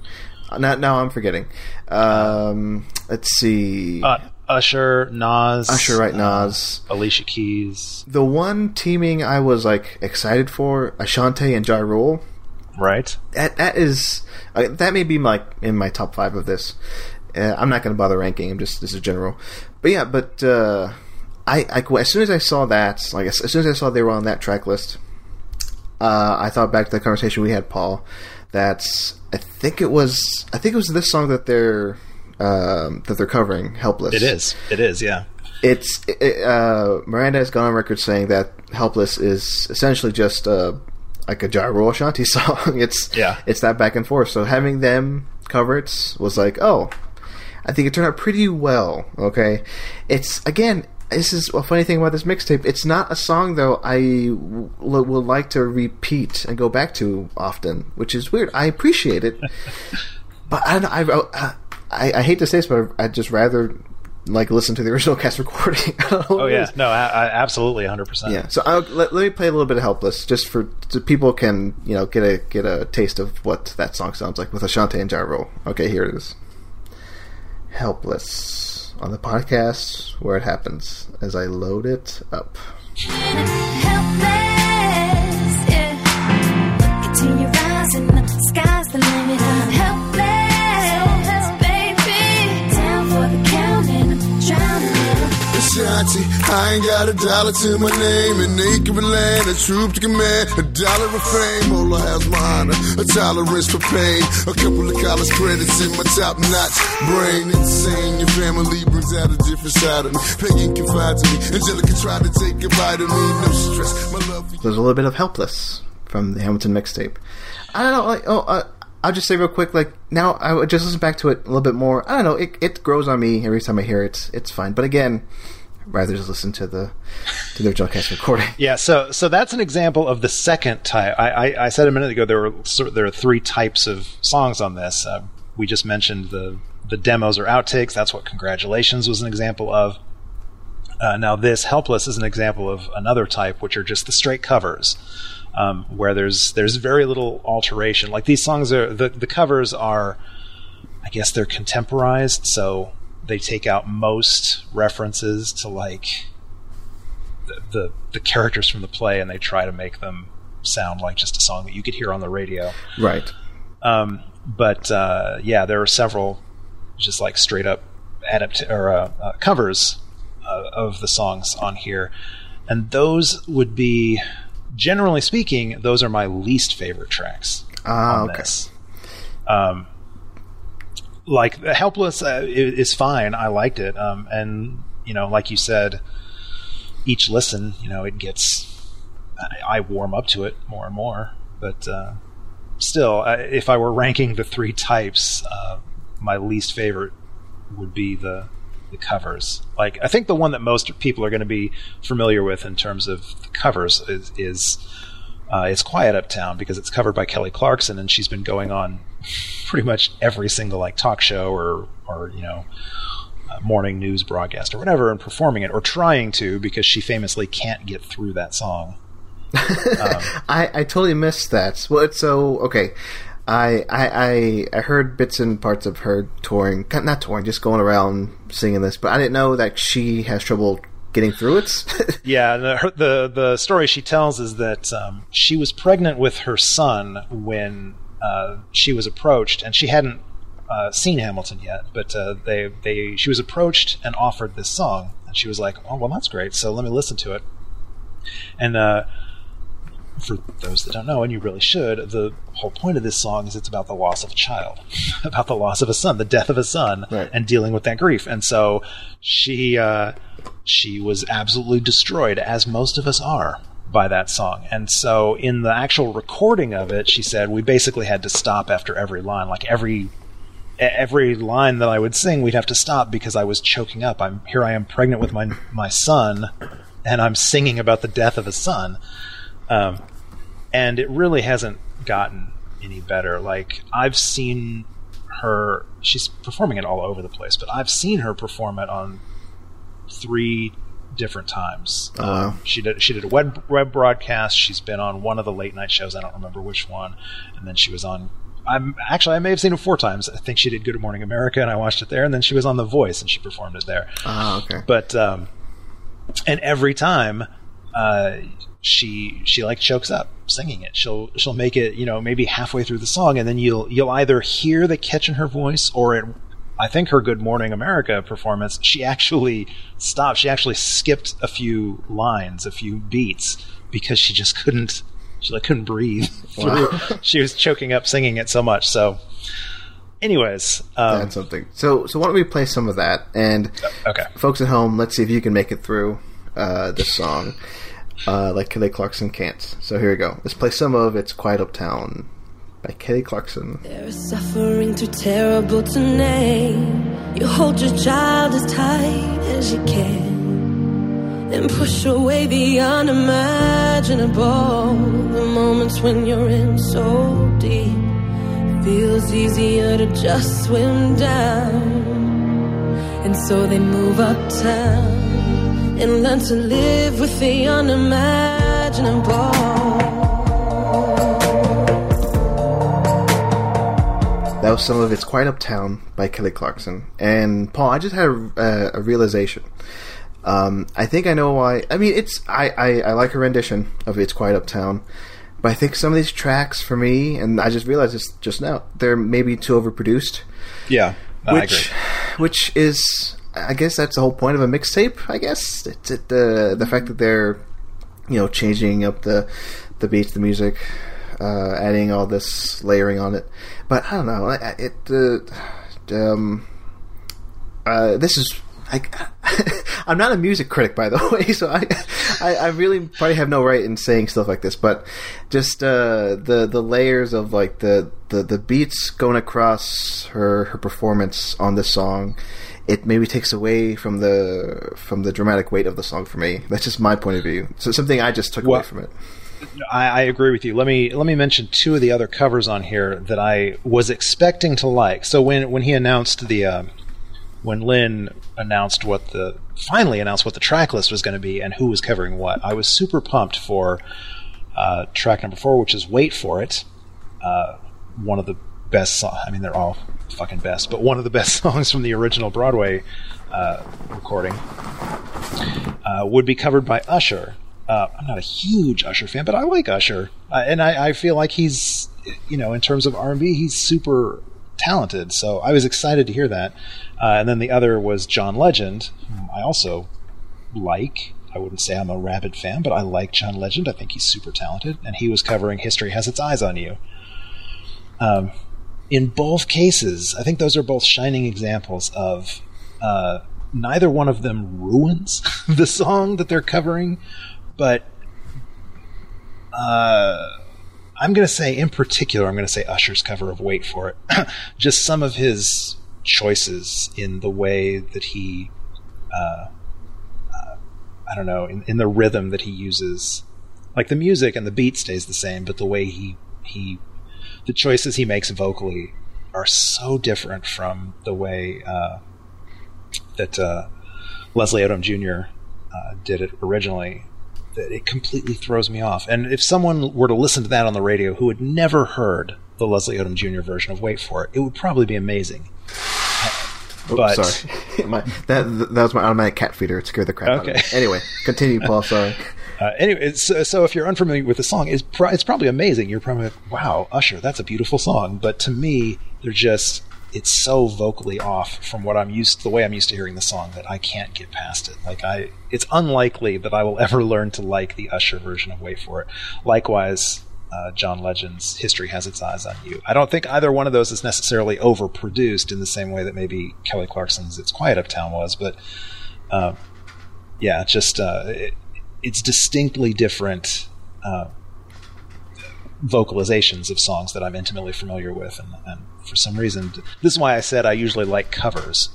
Uh, Now, now I'm forgetting. Um, let's see. Uh, Usher, Nas, Usher, right? uh, Nas. Alicia Keys, The one teaming I was like excited for, Ashanti and Ja Rule. right? that that is uh, that may be like in my top five of this. Uh, I'm not going to bother ranking. I'm just this is general, but yeah. But uh, I, I as soon as I saw that, like as, as soon as I saw they were on that track list, uh, I thought back to the conversation we had, Paul. That's I think it was I think it was this song that they're um, that they're covering, "Helpless." It is. It is. Yeah. it's it, uh, Miranda has gone on record saying that "Helpless" is essentially just uh, like a Ja Rule Ashanti song. It's Yeah. it's that back and forth. So having them cover it was like, oh, I think it turned out pretty well. Okay, it's again. This is a funny thing about this mixtape. It's not a song though I w- will like to repeat and go back to often, which is weird. I appreciate it, but I, I, I I hate to say this, but I just rather like listen to the original cast recording. I don't know what Oh yeah. No. I, I absolutely. Hundred percent. Yeah, so I'll, let, let me play a little bit of "Helpless" just for so people can you know get a get a taste of what that song sounds like with Ashanti and Ja Rule. Okay, here it is. "Helpless" on the podcast where it happens as I load it up. I ain't got a dollar to my name. An acre of land, a troop to command, a dollar of fame. All I have's my honor, a tolerance for pain. A couple of college credits in my top notch brain. Insane, your family brings out a different side of me. Paying confide to me. Angelica tried to take a bite of me. No stress, my love. There's a little bit of "Helpless" from the Hamilton mixtape. I don't know, like oh. Uh, I'll just say real quick, like now I just listen back to it a little bit more. I don't know, it, it grows on me every time I hear it. It's fine, but again, rather just listen to the to the original cast recording. Yeah, so so that's an example of the second type. I, I, I said a minute ago there were there are three types of songs on this. Uh, we just mentioned the the demos or outtakes. That's what "Congratulations" was an example of. Uh, now this "Helpless" is an example of another type, which are just the straight covers, um, where there's there's very little alteration. Like these songs are the the covers are, I guess they're contemporized, so they take out most references to like the, the the characters from the play and they try to make them sound like just a song that you could hear on the radio. Right. Um, but uh, yeah, there are several just like straight up adapt or uh, uh, covers uh, of the songs on here, and those would be generally speaking, those are my least favorite tracks Ah, okay. Um, like helpless uh, is fine. I liked it, um, and you know, like you said, each listen, you know, it gets. I, I warm up to it more and more, but uh, still, uh, if I were ranking the three types, uh, my least favorite would be the the covers. Like I think the one that most people are going to be familiar with in terms of the covers is, is uh, it's Quiet Uptown because it's covered by Kelly Clarkson and she's been going on pretty much every single like talk show or or you know uh, morning news broadcast or whatever and performing it or trying to because she famously can't get through that song. I, I totally missed that. Well, it's so okay. I, I I I heard bits and parts of her touring, not touring, just going around singing this, but I didn't know that she has trouble getting through it. Yeah, the, her, the the story she tells is that um, she was pregnant with her son when uh, she was approached, and she hadn't uh, seen Hamilton yet. But uh, they they she was approached and offered this song, and she was like, "Oh, well, that's great. So let me listen to it." And uh, for those that don't know, and you really should, the whole point of this song is it's about the loss of a child, about the loss of a son, the death of a son, Right. and dealing with that grief. And so she uh, she was absolutely destroyed, as most of us are, by that song. And so in the actual recording of it, she said we basically had to stop after every line, like every every line that I would sing, we'd have to stop because I was choking up. I'm here. I am pregnant with my my son, and I'm singing about the death of a son. Um, and it really hasn't gotten any better. Like I've seen her; she's performing it all over the place, but I've seen her perform it on three different times. Oh, wow. Um, she did she did a web web broadcast. She's been on one of the late night shows. I don't remember which one, and then she was on. I'm actually I may have seen it four times. I think she did Good Morning America, and I watched it there. And then she was on The Voice, and she performed it there. Ah, okay. But um, and every time uh, she she like chokes up singing it. She'll she'll make it you know maybe halfway through the song, and then you'll you'll either hear the catch in her voice or it. I think her Good Morning America performance, she actually stopped. She actually skipped a few lines, a few beats because she just couldn't. She like couldn't breathe. through- she was choking up singing it so much. So, anyways, um, That's something. So, so why don't we play some of that? And okay. folks at home, let's see if you can make it through uh, this song, uh, like Kelly Clarkson can't. So here we go. Let's play some of "It's Quiet Uptown" by Kelly Clarkson. There is suffering too terrible to name. You hold your child as tight as you can. And push away the unimaginable. The moments when you're in so deep. it Feels easier to just swim down. And so they move uptown and learn to live with the unimaginable. Some of "It's Quiet Uptown" by Kelly Clarkson. And Paul, I just had a, a realization. Um, I think I know why. I mean, it's I, I, I like her rendition of "It's Quiet Uptown," but I think some of these tracks for me, and I just realized this just now, they're maybe too overproduced. Yeah, agree. which which is I guess that's the whole point of a mixtape. I guess it's it, the the fact that they're you know changing up the the beats, the music, uh, adding all this layering on it. But I don't know. It uh, um uh, this is. I, I'm not a music critic, by the way, so I, I, I really probably have no right in saying stuff like this. But just uh, the the layers of like the, the, the beats going across her her performance on this song, it maybe takes away from the from the dramatic weight of the song for me. That's just my point of view. So something I just took Well- away from it. I, I agree with you. Let me let me mention two of the other covers on here that I was expecting to like. So when when he announced the uh, when Lin announced what the finally announced what the track list was going to be and who was covering what, I was super pumped for uh, track number four, which is "Wait for It." Uh, one of the best. So- I mean, they're all fucking best, but one of the best songs from the original Broadway uh, recording uh, would be covered by Usher. Uh, I'm not a huge Usher fan, but I like Usher, uh, and I, I feel like he's, you know, in terms of R&B, he's super talented. So I was excited to hear that. Uh, and then the other was John Legend, whom I also like. I wouldn't say I'm a rabid fan, but I like John Legend. I think he's super talented, and he was covering "History Has Its Eyes on You." Um, in both cases, I think those are both shining examples of uh, neither one of them ruins the song that they're covering, but uh, I'm going to say, in particular, I'm going to say Usher's cover of "Wait for It." Just some of his choices in the way that he, uh, uh, I don't know, in, in the rhythm that he uses. Like the music and the beat stays the same, but the way he he the choices he makes vocally are so different from the way uh, that uh, Leslie Odom Jr. Uh, did it originally. That it completely throws me off. And if someone were to listen to that on the radio who had never heard the Leslie Odom Jr. version of "Wait for It," it would probably be amazing. But sorry, my, that that was my automatic cat feeder. It scared the crap out of me. Okay. Anyway, continue, Paul. Sorry. Uh, anyway, so, so if you're unfamiliar with the song, it's, pro- it's probably amazing. You're probably like, wow, Usher, that's a beautiful song. But to me, they're just it's so vocally off from what I'm used the way I'm used to hearing the song that I can't get past it. Like I, it's unlikely that I will ever learn to like the Usher version of "Wait for It." Likewise, uh, John Legend's "History Has Its Eyes on You." I don't think either one of those is necessarily overproduced in the same way that maybe Kelly Clarkson's "It's Quiet Uptown" was, but uh, yeah, just uh, it, it's distinctly different. Uh, vocalizations of songs that I'm intimately familiar with, and, and for some reason, this is why I said I usually like covers.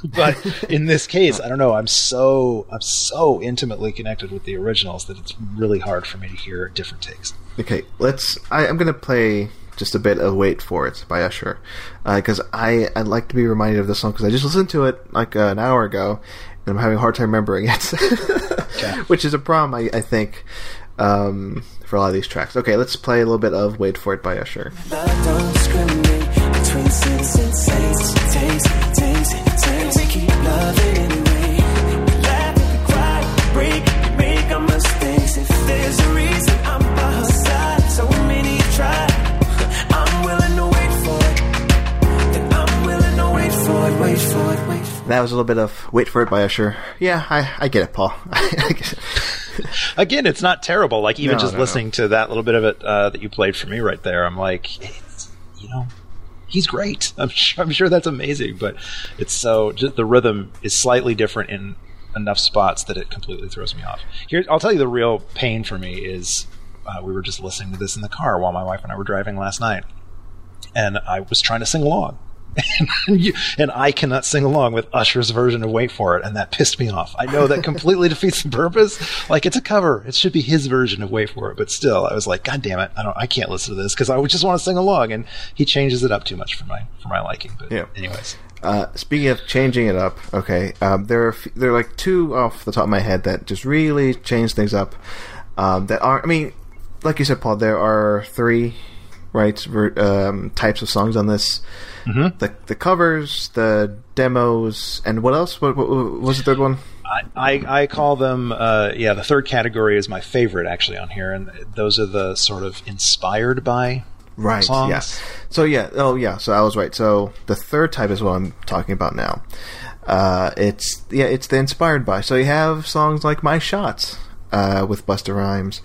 but in this case, I don't know. I'm so I'm so intimately connected with the originals that it's really hard for me to hear different takes. Okay, let's. I, I'm going to play just a bit of "Wait for It" by Usher because I I'd like to be reminded of this song because I just listened to it like uh, an hour ago and I'm having a hard time remembering it, which is a problem I, I think um, for a lot of these tracks. Okay, let's play a little bit of "Wait for It" by Usher. That was a little bit of "Wait for It" by Usher. Yeah, I, I get it, Paul. Again, it's not terrible. Like even No, just no, no. listening to that little bit of it uh, that you played for me right there, I'm like, it's, you know, he's great. I'm sure, I'm sure that's amazing, but it's so just the rhythm is slightly different in enough spots that it completely throws me off. Here, I'll tell you the real pain for me is uh, we were just listening to this in the car while my wife and I were driving last night, and I was trying to sing along. and, you, and I cannot sing along with Usher's version of "Wait for It," and that pissed me off. I know that completely defeats the purpose. Like it's a cover; it should be his version of "Wait for It." But still, I was like, "God damn it! I don't, I can't listen to this because I would just want to sing along." And he changes it up too much for my for my liking. But Yeah. anyways, Uh, speaking of changing it up, okay, um, there are few, there are like two off the top of my head that just really change things up. Um, that are, I mean, like you said, Paul, there are three right ver- um, types of songs on this. Mm-hmm. The the covers, the demos, and what else? What, what, what was the third one? I, I, I call them, uh, yeah, the third category is my favorite actually on here, and those are the sort of inspired by Right. songs. Yeah. So yeah. Oh yeah. So I was right. So the third type is what I'm talking about now. Uh, it's yeah. It's the inspired by. So you have songs like "My Shots" uh, with Busta Rhymes,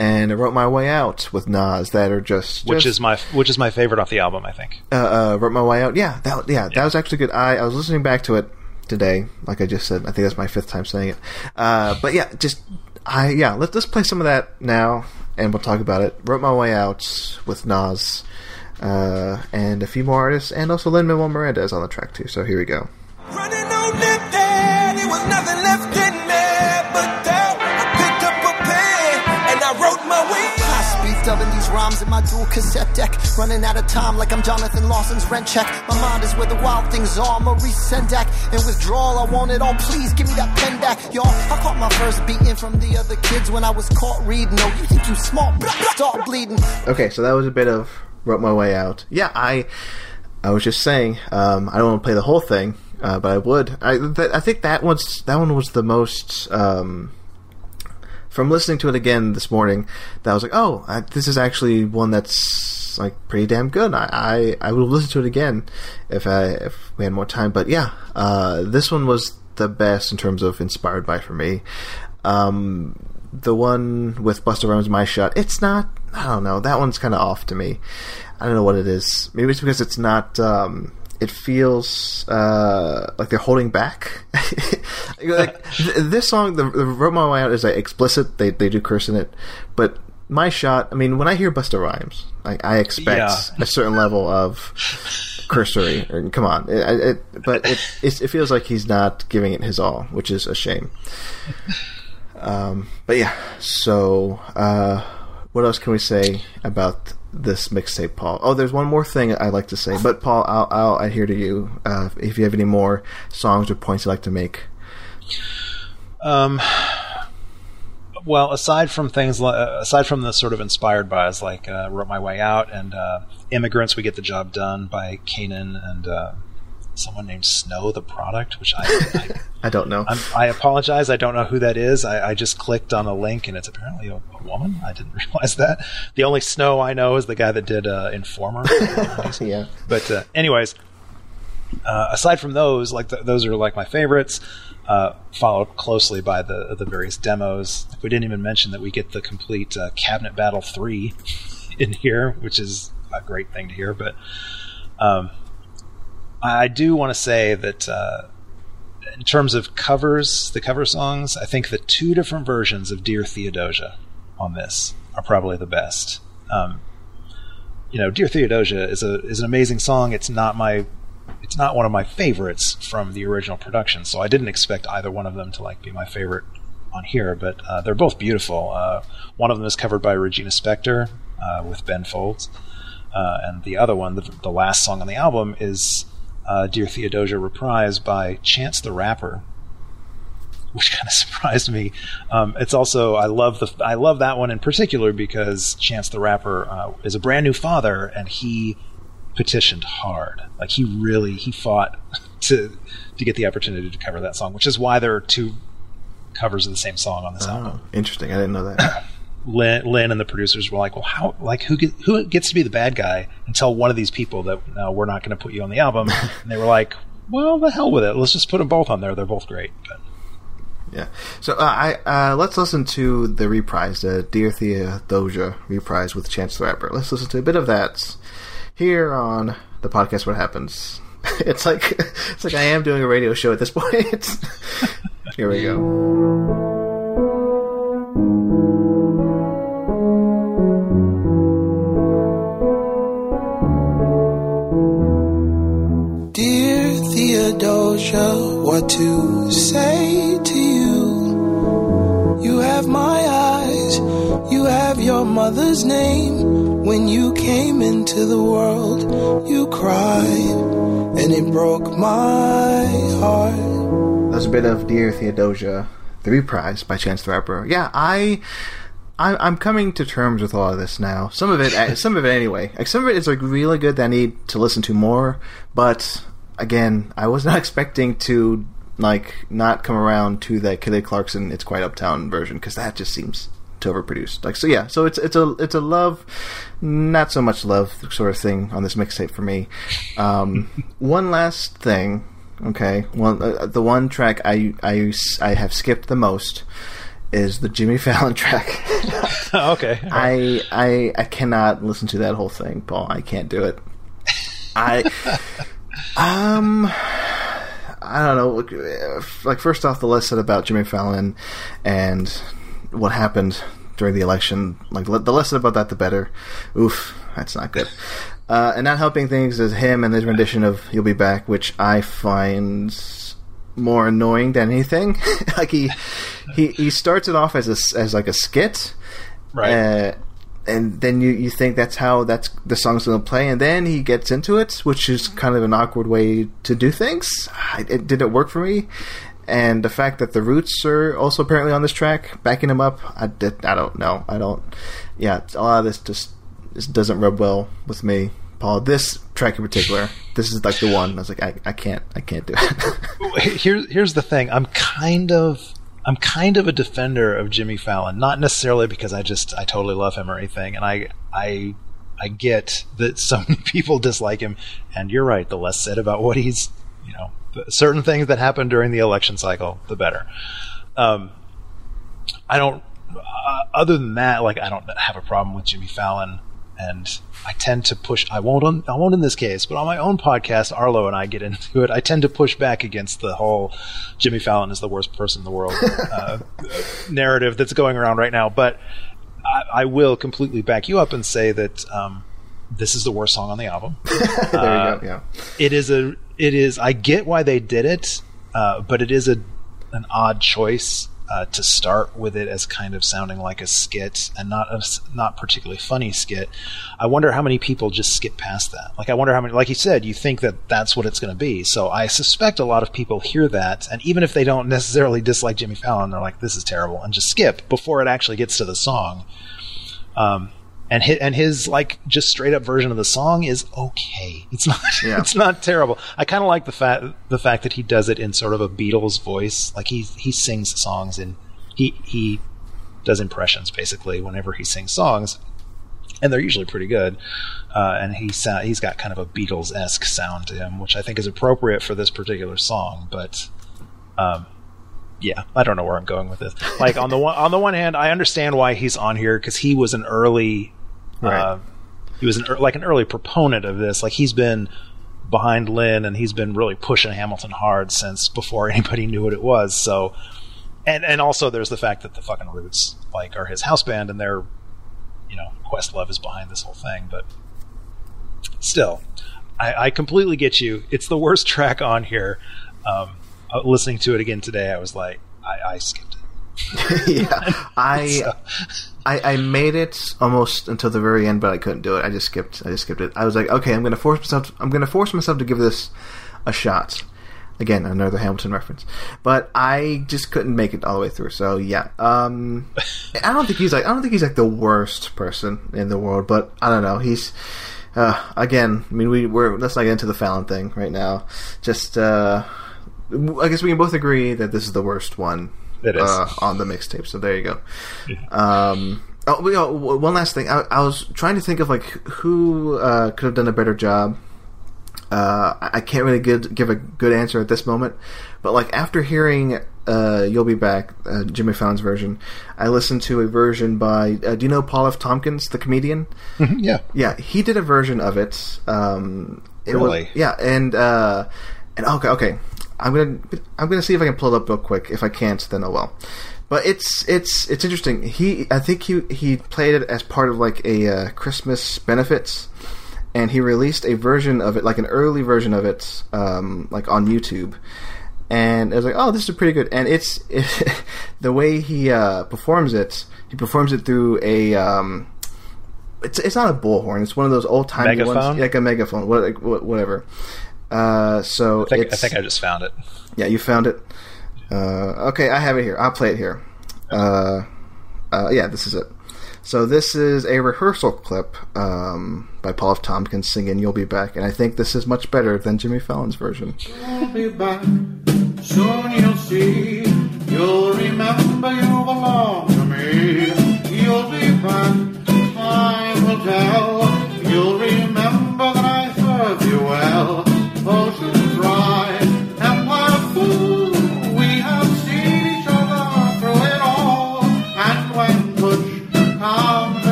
and "I Wrote My Way Out" with Nas that are just, which is my which is my favorite off the album, I think. uh, uh, "Wrote My Way Out." Yeah. That yeah. That was actually good. I I was listening back to it today. Like I just said, I think that's my fifth time saying it. Uh, but yeah, just I yeah. Let's let's play some of that now, and we'll talk about it. "Wrote My Way Out" with Nas uh, and a few more artists, and also Lin Manuel Miranda is on the track too. So here we go. Rhymes in my dual cassette deck. Running out of time like I'm Jonathan Larson's rent check. My mind is where the wild things are. Maurice Sendak. In withdrawal, I want it all. Please give me that pen back. Y'all, I caught my first beating from the other kids when I was caught reading. Oh, you think you smart? Start bleeding. Okay, so that was a bit of wrote my way out. Yeah, I I was just saying um, I don't want to play the whole thing, uh, but I would. I th- I think that one's that one was the most. Um, from listening to it again this morning, that I was like, oh, I, this is actually one that's like pretty damn good. I I, I would listen to it again if I if we had more time. But yeah, uh, this one was the best in terms of inspired by for me. Um, the one with Busta Rhymes, My Shot, it's not. I don't know. That one's kind of off to me. I don't know what it is. Maybe it's because it's not. Um, it feels uh, like they're holding back. like th- this song, the, the "Wrote My Way Out" is like, explicit. They they do curse in it, but my shot. I mean, when I hear Busta Rhymes, I, I expect Yeah. a certain level of cursory. Or, come on, it, it, but it it's, it feels like he's not giving it his all, which is a shame. Um, but yeah, so uh, what else can we say about this mixtape, Paul? Oh, there's one more thing I'd like to say, but Paul, I'll, I'll adhere to you uh, if you have any more songs or points you'd like to make. Um, well, aside from things, uh, aside from the sort of inspired bys like uh, "Wrote My Way Out" and uh, "Immigrants," we get the job done by K'naan and uh, someone named Snow, the product, which I, I I don't know. I'm, I apologize. I don't know who that is. I, I just clicked on a link and it's apparently a, a woman. I didn't realize that. The only Snow I know is the guy that did uh, Informer. yeah. But uh, anyways, uh, aside from those, like th- those are like my favorites. Uh, followed closely by the the various demos. We didn't even mention that we get the complete uh, Cabinet Battle three in here, which is a great thing to hear. But um, I do want to say that uh, in terms of covers, the cover songs, I think the two different versions of "Dear Theodosia" on this are probably the best. Um, you know, "Dear Theodosia" is a is an amazing song. It's not my it's not one of my favorites from the original production, so I didn't expect either one of them to like be my favorite on here. But uh, they're both beautiful. Uh, one of them is covered by Regina Spektor uh, with Ben Folds, uh, and the other one, the, the last song on the album, is uh, "Dear Theodosia" reprised by Chance the Rapper, which kind of surprised me. Um, it's also I love the I love that one in particular because Chance the Rapper uh, is a brand new father and he petitioned hard. Like he really he fought to to get the opportunity to cover that song, which is why there are two covers of the same song on this album. Oh, interesting. I didn't know that. Lin, Lin and the producers were like, "Well, how like who get, who gets to be the bad guy and tell one of these people that no, we're not going to put you on the album?" and they were like, "Well, the hell with it. Let's just put them both on there. They're both great." But yeah. So uh, I uh, let's listen to the reprise, the Dear Theodosia reprise with Chance the Rapper. Let's listen to a bit of that here on the podcast. What happens? It's like it's like I am doing a radio show at this point. here we go. Theodosia, what to say to you? You have my eyes, you have your mother's name. When you came into the world, you cried, and it broke my heart. That's a bit of Dear Theodosia, the reprise by Chance the Rapper. Yeah, I. I- I'm coming to terms with a lot of this now. Some of it, eh, some of it anyway. Like some of it is like really good that I need to listen to more. But again, I was not expecting to like not come around to that Kelly Clarkson "It's Quite Uptown" version because that just seems too overproduced. Like so, yeah. So it's it's a it's a love, not so much love sort of thing on this mixtape for me. Um, one last thing, okay. Well, uh, the one track I I I have skipped the most is the Jimmy Fallon track. okay, I I I cannot listen to that whole thing, Paul. I can't do it. I um I don't know. Look, Like first off, the less said about Jimmy Fallon and what happened during the election, like the less said about that, the better. Oof, that's not good. Uh, and not helping things is him and his rendition of "You'll Be Back," which I find more annoying than anything. like he he he starts it off as a as like a skit, Right. Uh, and then you, you think that's how that's the song's going to play, and then he gets into it, which is kind of an awkward way to do things. I, it didn't work for me, and the fact that the Roots are also apparently on this track, backing him up, I did, I don't know, I don't. Yeah, a lot of this just doesn't rub well with me, Paul. This track in particular, this is like the one. I was like, I, I can't, I can't do it. Here, here's the thing. I'm kind of I'm kind of a defender of Jimmy Fallon, not necessarily because I just I totally love him or anything, and I I I get that so many people dislike him, and you're right. The less said about what he's, you know, certain things that happened during the election cycle, the better. Um, I don't. Uh, other than that, like I don't have a problem with Jimmy Fallon, and I tend to push. I won't. On, I won't in this case, but on my own podcast, Arlo and I get into it. I tend to push back against the whole Jimmy Fallon is the worst person in the world uh, narrative that's going around right now. But I, I will completely back you up and say that um, this is the worst song on the album. there you go. Yeah. It is a. It is. I get why they did it, uh, but it is a an odd choice uh, to start with it as kind of sounding like a skit and not a not particularly funny skit. I wonder how many people just skip past that. Like I wonder how many. Like you said, you think that that's what it's going to be. So I suspect a lot of people hear that, and even if they don't necessarily dislike Jimmy Fallon, they're like, "This is terrible," and just skip before it actually gets to the song. Um, and his, and his like just straight up version of the song is okay. It's not Yeah. it's not terrible. I kind of like the fact the fact that he does it in sort of a Beatles voice. Like he he sings songs and he he does impressions basically whenever he sings songs. and they're usually pretty good. Uh, and he sound, he's got kind of a Beatles esque sound to him, which I think is appropriate for this particular song. But um, yeah, I don't know where I'm going with this. Like on the one on the one hand, I understand why he's on here because he was an early, Right. uh, he was an, like an early proponent of this. Like he's been behind Lin and he's been really pushing Hamilton hard since before anybody knew what it was. So, and and also there's the fact that the fucking Roots like are his house band and they're, you know, Questlove is behind this whole thing. But still, I, I completely get you. It's the worst track on here. Um, uh, listening to it again today, I was like, I, I skipped. yeah, I, So- I I made it almost until the very end, but I couldn't do it. I just skipped. I just skipped it. I was like, okay, I'm gonna force myself. I'm gonna force myself to give this a shot. Again, another Hamilton reference, but I just couldn't make it all the way through. So yeah, um, I don't think he's like I don't think he's like the worst person in the world, but I don't know. He's uh, again. I mean, we we're let's not get into the Fallon thing right now. Just uh, I guess we can both agree that this is the worst one It is. uh, on the mixtape. So there you go. Um, oh, we- oh, w- one last thing. I, I was trying to think of like who uh, could have done a better job. Uh, I can't really good, give a good answer at this moment, but like after hearing uh, "You'll Be Back," uh, Jimmy Fallon's version, I listened to a version by. Uh, do you know Paul F. Tompkins, the comedian? yeah. Yeah, he did a version of it. Um, it Really? Was, yeah, and uh, and okay, okay. I'm gonna I'm gonna see if I can pull it up real quick. If I can't, then oh well. But it's it's it's interesting. He I think he he played it as part of like a uh, Christmas benefits, and he released a version of it, like an early version of it, um, like on YouTube. And I was like, oh, this is pretty good. And it's the way he uh, performs it. He performs it through a um, it's it's not a bullhorn. It's one of those old timey ones, Megaphone? like a megaphone, what, like, what- whatever. Uh, so I think, I think I just found it. yeah, you found it. Uh, okay, I have it here. I'll play it here. Uh, uh, yeah, this is it. So this is a rehearsal clip um, by Paul F. Tompkins singing "You'll Be Back," and I think this is much better than Jimmy Fallon's version. You'll be back. Soon you'll see. You'll remember you belong to me. You'll be back. Time will tell. You'll remember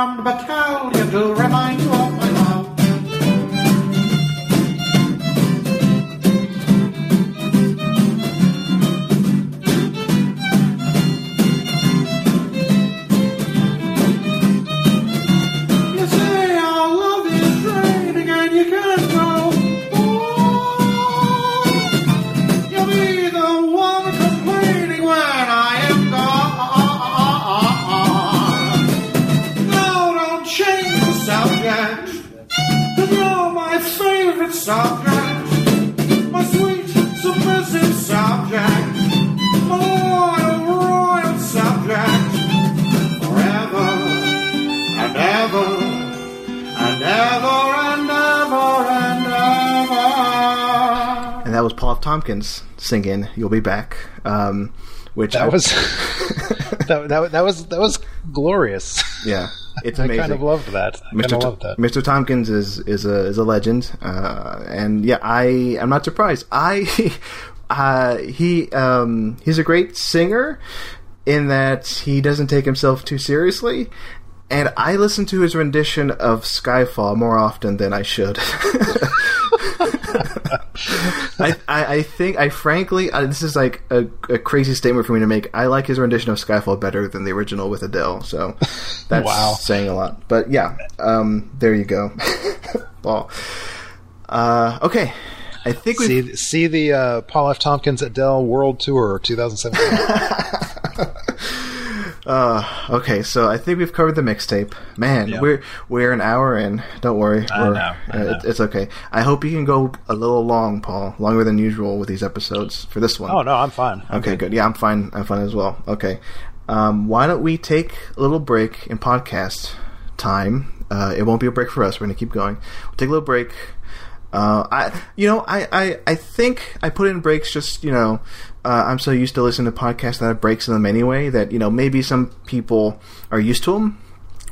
armed battalion And that was Paul F. Tompkins singing "You'll Be Back," um, which I- was that, that, that was that was glorious. yeah, it's I amazing. kind of loved that. I kind Mr. T- loved that. Mr. Tompkins is is a is a legend, uh, and yeah, I I'm not surprised. I uh, he um, he's a great singer in that he doesn't take himself too seriously. And I listen to his rendition of Skyfall more often than I should. I, I, I think I frankly uh, this is like a, a crazy statement for me to make. I like his rendition of Skyfall better than the original with Adele, so that's Wow. saying a lot. But yeah, um, there you go, Paul. Uh, okay, I think we See see the uh, Paul F. Tompkins Adele World Tour 2017. Uh, okay, so I think we've covered the mixtape. Man, Yeah. we're we're an hour in. Don't worry, I know, I uh, know. it- it's okay. I hope you can go a little long, Paul, longer than usual with these episodes for this one. oh no, I'm fine. Okay, good. Yeah, I'm fine. I'm fine as well. Okay. Um, why don't we take a little break in podcast time? Uh, it won't be a break for us. We're going to keep going. We'll take a little break. Uh, I, you know, I, I, I think I put in breaks just, you know, uh, I'm so used to listening to podcasts that have breaks in them anyway that, you know, maybe some people are used to them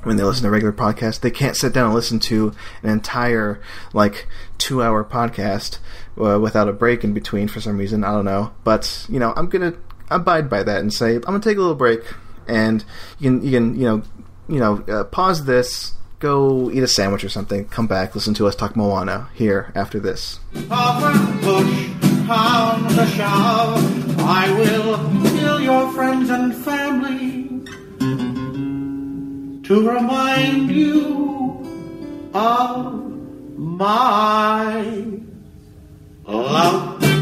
when they listen to regular podcasts. They can't sit down and listen to an entire, like, two hour podcast uh, without a break in between for some reason. I don't know. But, you know, I'm going to abide by that and say, I'm going to take a little break and you can, you can, you know, you know, uh, pause this, go eat a sandwich or something, come back, listen to us talk Moana here after this. Push comes shove, I will kill your friends and family to remind you of my love.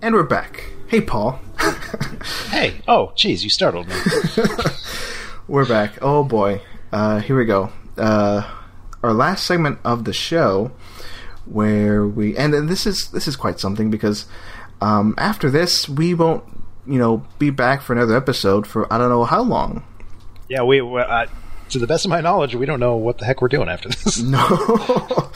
And we're back. Hey, Paul. Hey, oh, geez, you startled me. We're back. Oh boy. Uh, here we go. Uh, our last segment of the show, where we and, and this is this is quite something because um, after this we won't you know be back for another episode for I don't know how long. Yeah, we. we uh, to the best of my knowledge, we don't know what the heck we're doing after this. No,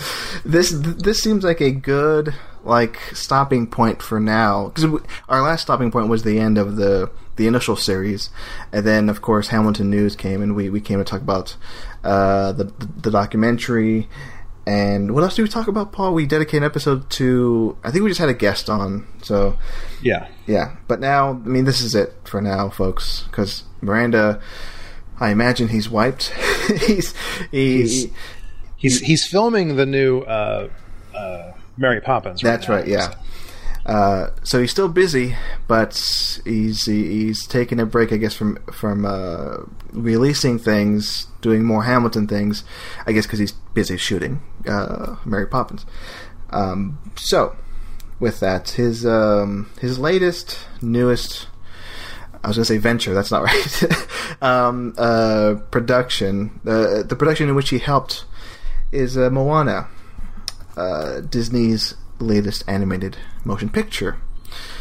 this this seems like a good like stopping point for now because our last stopping point was the end of the the initial series, and then of course Hamilton News came and we, we came to talk about uh, the the documentary. And what else did we talk about, Paul? We dedicated an episode to. I think we just had a guest on. So Yeah. yeah, but now I mean this is it for now, folks. Because Miranda, I imagine he's wiped. he's he, He's- He's he's filming the new uh, uh, Mary Poppins. That's now. right. Yeah. Uh, so he's still busy, but he's he- he's taking a break, I guess, from from uh, releasing things, doing more Hamilton things. I guess because he's busy shooting uh, Mary Poppins. Um, so, with that, his um, his latest, newest. I was going to say venture. That's not right. um, uh, production. Uh, the production in which he helped is uh, Moana, uh, Disney's latest animated motion picture.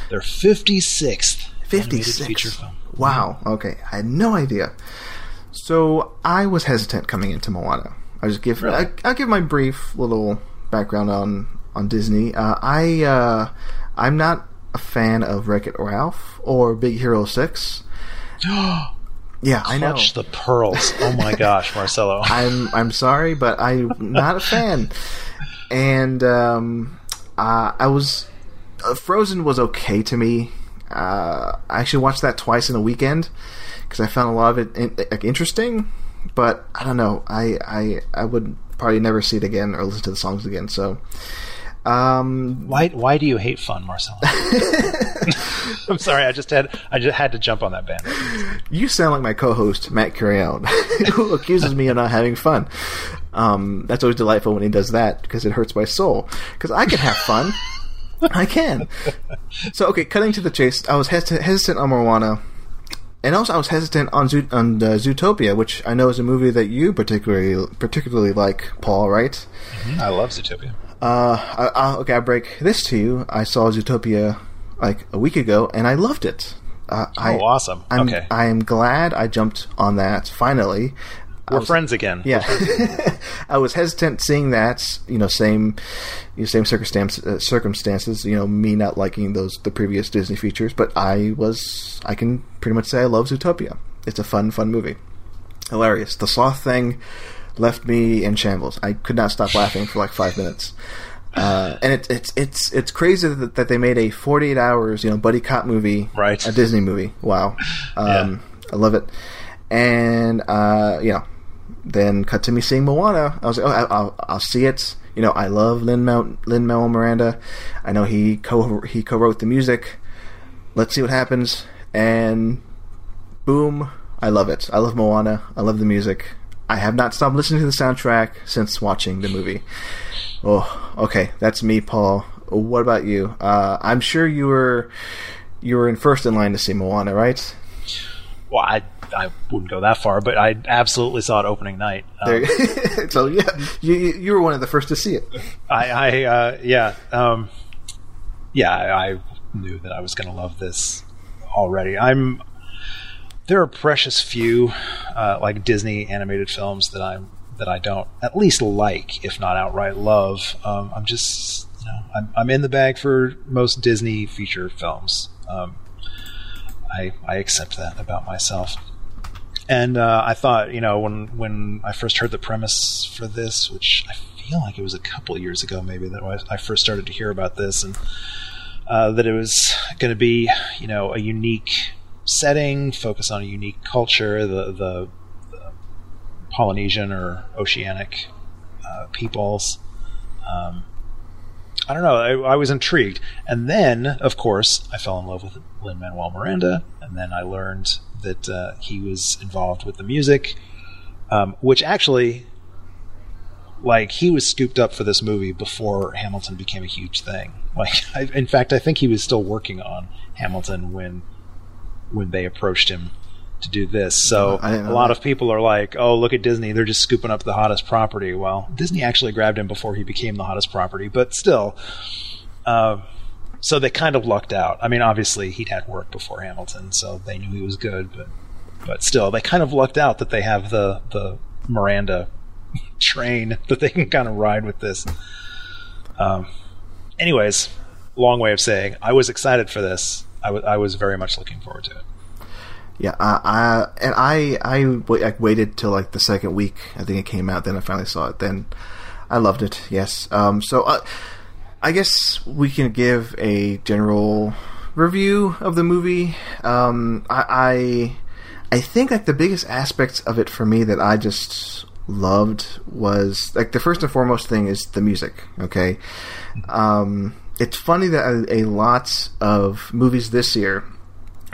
Their fifty sixth Fifty feature film. Wow. Okay, I had no idea. So I was hesitant coming into Moana. I just give Really? I, I'll give my brief little background on on Disney. Uh, I uh, I'm not a fan of Wreck It Ralph or Big Hero Six. Yeah, I know. Clutch the pearls. Oh my gosh, Marcelo. I'm I'm sorry, but I'm not a fan. And um, uh, I was uh, Frozen was okay to me. Uh, I actually watched that twice in a weekend because I found a lot of it in, like interesting. But I don't know. I, I I would probably never see it again or listen to the songs again. So. Um, Why why do you hate fun, Marcelo? I'm sorry, I just had I just had to jump on that band. You sound like my co-host Matt Curiel, who accuses me of not having fun. Um, that's always delightful when he does that because it hurts my soul. Because I can have fun, I can. So okay, cutting to the chase, I was hesitant, hesitant on Moana, and also I was hesitant on Zoot- on uh, Zootopia, which I know is a movie that you particularly particularly like, Paul. Right? I love Zootopia. Uh, I, I, okay, I break this to you. I saw Zootopia like a week ago, and I loved it. Uh, I, Oh, awesome. I'm, Okay. I am glad I jumped on that finally. We're was- friends again. Yeah, I was hesitant seeing that. You know, same, you know, same circumstance, uh, circumstances. You know, me not liking those the previous Disney features, but I was. I can pretty much say I love Zootopia. It's a fun, fun movie. Hilarious. The sloth thing left me in shambles. I could not stop laughing for like five minutes. Uh, and it's it's it's it's crazy that, that they made a 48 hours, you know, buddy cop movie, Right. A Disney movie. Wow, um, I love it. And uh, you know, then cut to me seeing Moana. I was like, oh, I- I'll, I'll see it. You know, I love Lin Lin Manuel Miranda. I know he co he co-wrote the music. Let's see what happens. And boom, I love it. I love Moana. I love the music. I have not stopped listening to the soundtrack since watching the movie. Oh, okay, that's me, Paul. what about you? Uh, I'm sure you were you were in first in line to see Moana, right? Well, I I wouldn't go that far, but I absolutely saw it opening night. Um, There- so yeah, you you you were one of the first to see it. I, I uh, yeah, um, yeah, I, I knew that I was going to love this already. I'm there are precious few uh, like Disney animated films that I'm that I don't at least like, if not outright love. Um, I'm just you know I'm, I'm in the bag for most Disney feature films. Um, I I accept that about myself. And uh, I thought, you know, when when I first heard the premise for this, which I feel like it was a couple years ago, maybe that I I first started to hear about this, and uh, that it was going to be, you know, a unique setting, focus on a unique culture, the the, the Polynesian or Oceanic uh, peoples. Um, I don't know. I, I was intrigued, and then, of course, I fell in love with Lin Manuel Miranda, and then I learned that uh, he was involved with the music, um, which actually, like, he was scooped up for this movie before Hamilton became a huge thing. Like, I, in fact, I think he was still working on Hamilton when when they approached him to do this. So a lot that. of people are like, "Oh, look at Disney; they're just scooping up the hottest property." Well, Disney actually grabbed him before he became the hottest property, but still. Uh, so they kind of lucked out. I mean, obviously he'd had work before Hamilton, so they knew he was good, but but still, they kind of lucked out that they have the the Miranda train that they can kind of ride with this. Um, anyways, long way of saying I was excited for this. I wa- I was very much looking forward to it. Yeah, I, I and I I, waited till like the second week. I think it came out. Then I finally saw it. Then I loved it. Yes. Um. So uh, I guess we can give a general review of the movie. Um. I I, I think like the biggest aspects of it for me that I just loved was like the first and foremost thing is the music. Okay. Um. It's funny that a, a lot of movies this year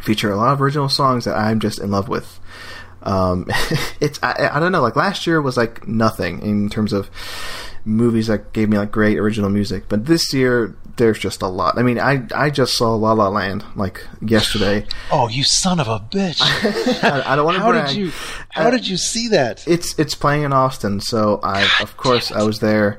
feature a lot of original songs that I'm just in love with. Um, it's I, I don't know like last year was like nothing in terms of movies that gave me like great original music, but this year there's just a lot. I mean, I I just saw La La Land like yesterday. Oh, you son of a bitch! I, I don't want to how brag. did you how Uh, did you see that? It's it's playing in Austin, so I of course I was there.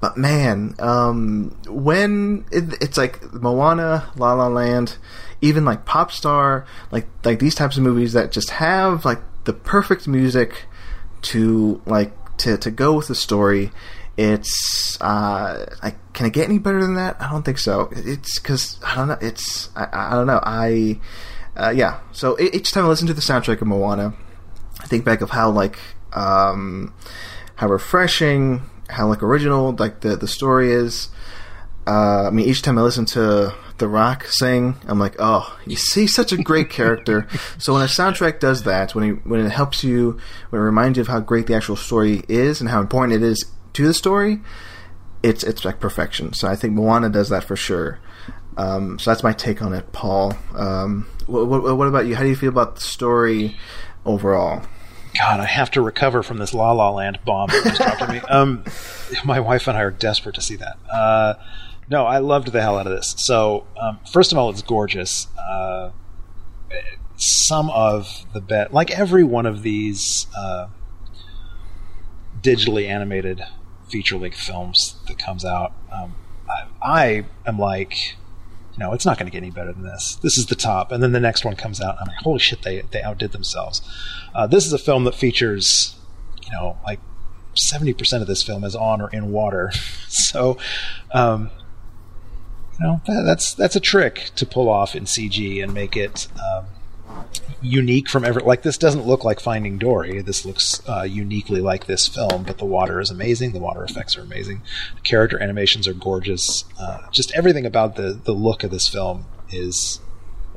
But man, um, when it, it's like Moana, La La Land, even like Pop Star, like like these types of movies that just have like the perfect music to like to to go with the story. It's uh, like can it get any better than that? I don't think so. It's because I don't know. It's I, I don't know. I uh, yeah. So each time I listen to the soundtrack of Moana, I think back of how like um, how refreshing, how like original like the the story is. Uh, I mean, each time I listen to The Rock sing, I'm like, oh, you see, such a great character. so when a soundtrack does that, when it, when it helps you, when it reminds you of how great the actual story is and how important it is to the story, it's it's like perfection. So I think Moana does that for sure. Um, so that's my take on it, Paul. Um, what, what, what about you? How do you feel about the story overall? God, I have to recover from this La La Land bomb that just dropped on me. Um, my wife and I are desperate to see that. Uh, no, I loved the hell out of this. So, um, first of all, it's gorgeous. Uh, some of the bet, like every one of these uh, digitally animated feature length films that comes out, um, I, I am like, know, it's not going to get any better than this. This is the top, and then the next one comes out. I'm like, holy shit, they they outdid themselves. Uh, this is a film that features, you know, like seventy percent of this film is on or in water. so, um, you know, that, that's that's a trick to pull off in CG and make it. Um, unique from every like this doesn't look like finding dory. This looks uh, uniquely like this film but the water is amazing. The water effects are amazing. The character animations are gorgeous. Uh, just everything about the the look of this film is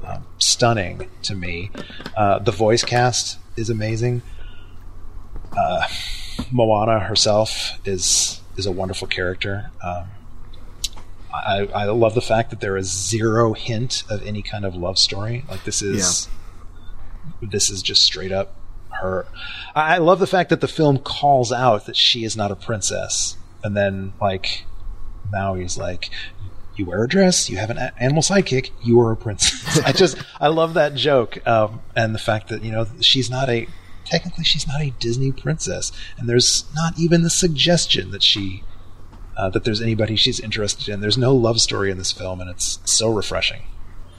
um, stunning to me. Uh, the voice cast is amazing. Uh, moana herself is is a wonderful character. Um, I, I love the fact that there is zero hint of any kind of love story. Like this is this is just straight up her. I I love the fact that the film calls out that she is not a princess, and then like Maui's like, you wear a dress, you have an animal sidekick, you are a princess. I just I love that joke um, and the fact that you know she's not a technically she's not a Disney princess, and there's not even the suggestion that she uh, that there's anybody she's interested in. There's no love story in this film, and it's so refreshing.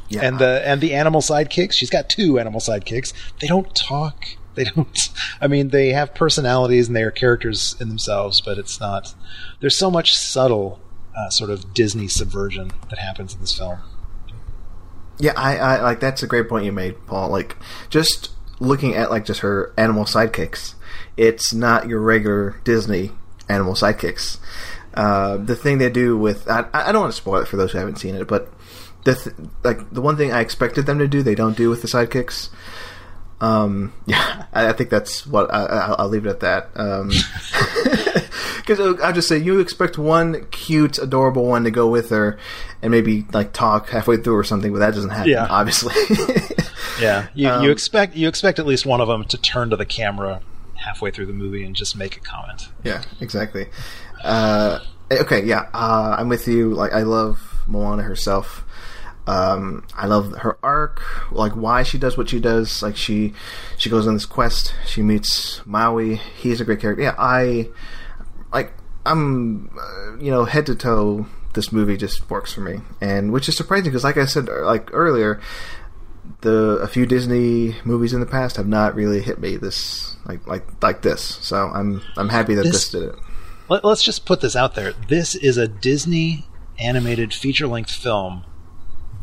Yeah. And the and the animal sidekicks, she's got two animal sidekicks. They don't talk. They don't. I mean, they have personalities and they are characters in themselves, but it's not. There's so much subtle uh, sort of Disney subversion that happens in this film. Yeah, I, I like that's a great point you made, Paul. Like just looking at like just her animal sidekicks, it's not your regular Disney animal sidekicks. Uh, the thing they do with I, I don't want to spoil it for those who haven't seen it, but the th- like the one thing I expected them to do they don't do with the sidekicks. Um, yeah, I, I think that's what I, I, I'll leave it at that. Um, because I'll just say you expect one cute, adorable one to go with her and maybe like talk halfway through or something, but that doesn't happen, Yeah. obviously. Yeah, you, Um, you expect you expect at least one of them to turn to the camera halfway through the movie and just make a comment. yeah, exactly. Uh, okay, yeah, uh, I'm with you. Like, I love Moana herself. Um, I love her arc, like why she does what she does. Like she, she goes on this quest. She meets Maui. He's a great character. Yeah, I, like, I'm, uh, you know, head to toe. This movie just works for me, and which is surprising because, like I said, uh, like earlier, the a few Disney movies in the past have not really hit me this like like like this. So I'm I'm happy that This- this, did it. Let, let's just put this out there. This is a Disney animated feature length film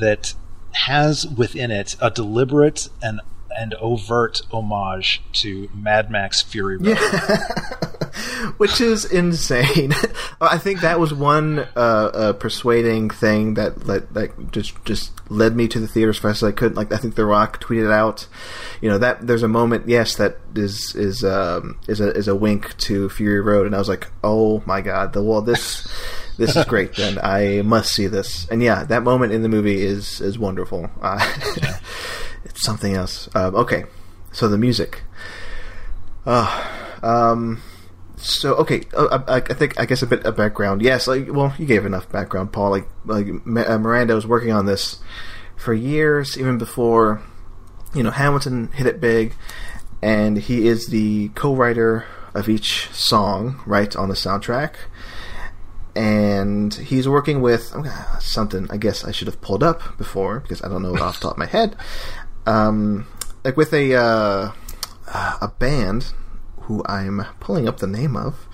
that has within it a deliberate and and overt homage to Mad Max Fury Road. which is insane. I think that was one uh, uh, persuading thing that that, that just just led me to the theater as fast as I could. Like I think The Rock tweeted out, you know that there's a moment, yes, that is is um, is a is a wink to Fury Road, and I was like, oh my god, the well this. This is great. Then I must see this, and yeah, that moment in the movie is is wonderful. Uh, it's something else. Um, okay, so the music. Uh, um, so okay, uh, I, I think I guess a bit of background. Yes, like well, you gave enough background, Paul. Like like uh, Miranda was working on this for years, even before you know Hamilton hit it big, and he is the co-writer of each song, right on the soundtrack. And he's working with okay, something. I guess I should have pulled up before because I don't know off the top of my head. Um, like with a uh, a band who I'm pulling up the name of.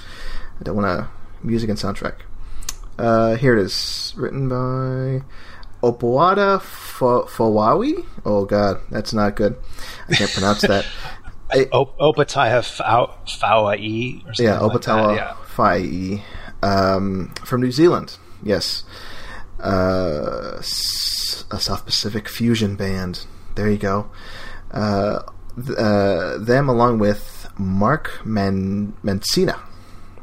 I don't want to music and soundtrack. Uh, here it is, written by Opoada Fo- Fowawi. Oh God, that's not good. I can't pronounce that. Opataya Fau- Fauai or something yeah, like that. Um, from New Zealand. Yes, uh, a South Pacific fusion band. There you go. Uh, th- uh, them along with Mark Man- Mancina.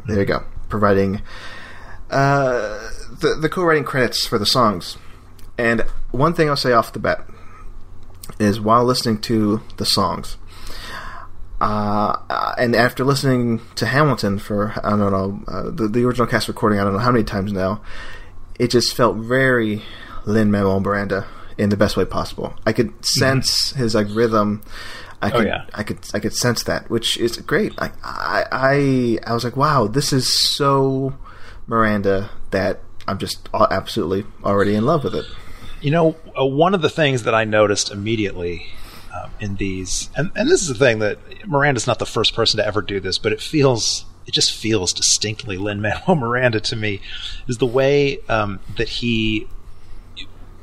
There you go, providing uh, the the co-writing credits for the songs. And one thing I'll say off the bat is while listening to the songs, uh, uh, and after listening to Hamilton for I don't know uh, the the original cast recording I don't know how many times now, it just felt very Lin Manuel Miranda in the best way possible. I could sense his like rhythm. I Oh, could, yeah. I could, I could sense that, which is great. Like I, I, I was like, wow, this is so Miranda that I'm just absolutely already in love with it. You know, uh, one of the things that I noticed immediately um, in these, and, and this is the thing that Miranda's not the first person to ever do this, but it feels, it just feels distinctly Lin Manuel Miranda to me, is the way um, that he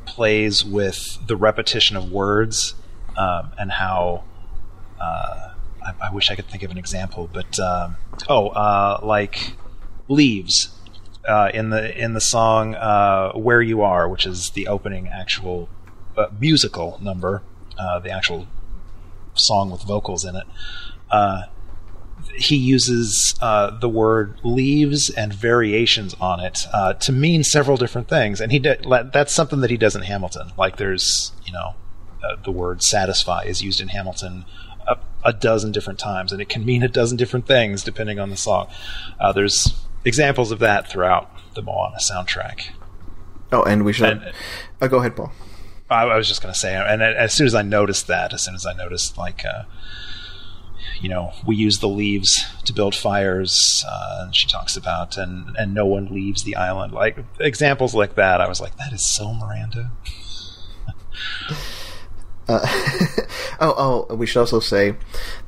plays with the repetition of words um, and how. Uh, I, I wish I could think of an example, but um, oh, uh, like leaves uh, in the in the song uh, "Where You Are," which is the opening actual uh, musical number, uh, the actual song with vocals in it. Uh, he uses uh, the word leaves and variations on it uh, to mean several different things, and he did, that's something that he does in Hamilton. Like there's you know uh, the word satisfy is used in Hamilton a, a dozen different times, and it can mean a dozen different things depending on the song. Uh, there's examples of that throughout the Moana soundtrack. Oh, and we should. And- oh, go ahead, Paul. I, I was just going to say, and as soon as I noticed that, as soon as I noticed, like, uh, you know, we use the leaves to build fires, uh, and she talks about, and and no one leaves the island. Like examples like that, I was like, that is so Miranda. Oh, oh, we should also say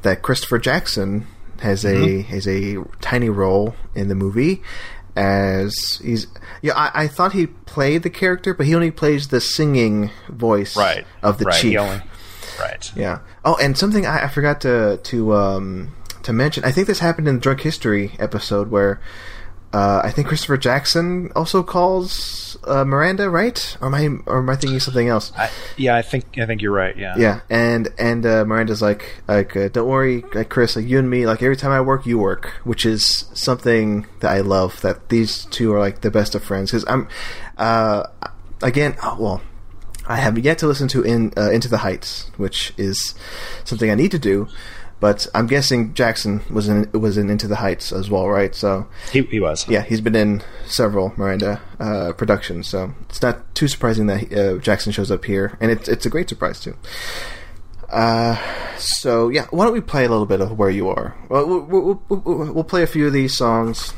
that Christopher Jackson has a has a tiny role in the movie as he's yeah. I, I thought he played the character, but he only plays the singing voice Right. of the right. chief. Only, right. Yeah. Oh, and something I, I forgot to to um to mention. I think this happened in the Drunk History episode where uh, I think Christopher Jackson also calls uh, Miranda, right? Or am I or am I thinking something else? I, yeah, I think I think you're right. Yeah. Yeah, and and uh, Miranda's like like uh, don't worry, like Chris, like you and me, like every time I work, you work, which is something that I love. That these two are like the best of friends because I'm, uh, again, oh, well, I have yet to listen to in uh, Into the Heights, which is something I need to do. But I'm guessing Jackson was in was in Into the Heights as well, right? So He he was. yeah, he's been in several Miranda uh, productions, so it's not too surprising that uh, Jackson shows up here, and it's it's a great surprise too. Uh, so yeah, why don't we play a little bit of Where You Are? Well, we'll, we'll, we'll, play a few of these songs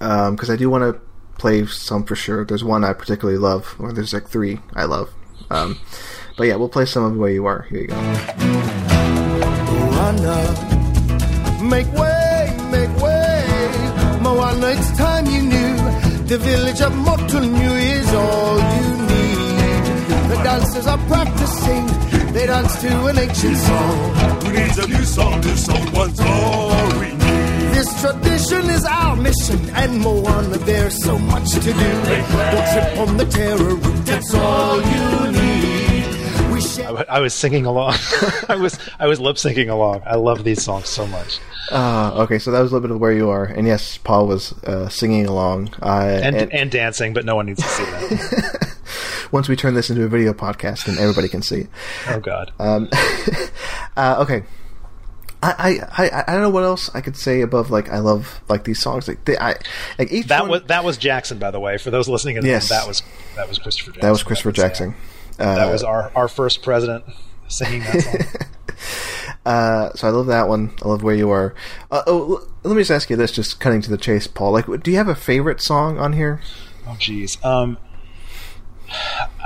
because I do want to play some for sure. There's one I particularly love, or there's like three I love. Um, but yeah, we'll play some of Where You Are. Here you go. Moana. Make way, make way. Moana, it's time you knew. The village of Motunui is all you need. The dancers are practicing. They dance to an ancient song. Who needs a new song? This old one's all we need. This tradition is our mission, and Moana, there's so much to do. Don't trip on the taro root, that's all you need. I, share. w- I was singing along. I was I was lip syncing along. I love these songs so much. Uh, okay, so that was a little bit of Where You Are, and yes, Paul was uh, singing along. Uh, And, and dancing, but no one needs to see that. once we turn this into a video podcast, then everybody can see. It. Oh God. Um, uh, okay. I, I, I, I don't know what else I could say above like I love like these songs like they, I like each that one, was that was Jackson, by the way. For those listening, at Yes. that was that was Christopher. Jackson. that was Christopher Jackson. Uh, That was our our first president singing that song. uh, so I love that one. I love where you are. Uh, oh, l- let me just ask you this, just cutting to the chase, Paul. Like, do you have a favorite song on here? Oh, jeez. Um,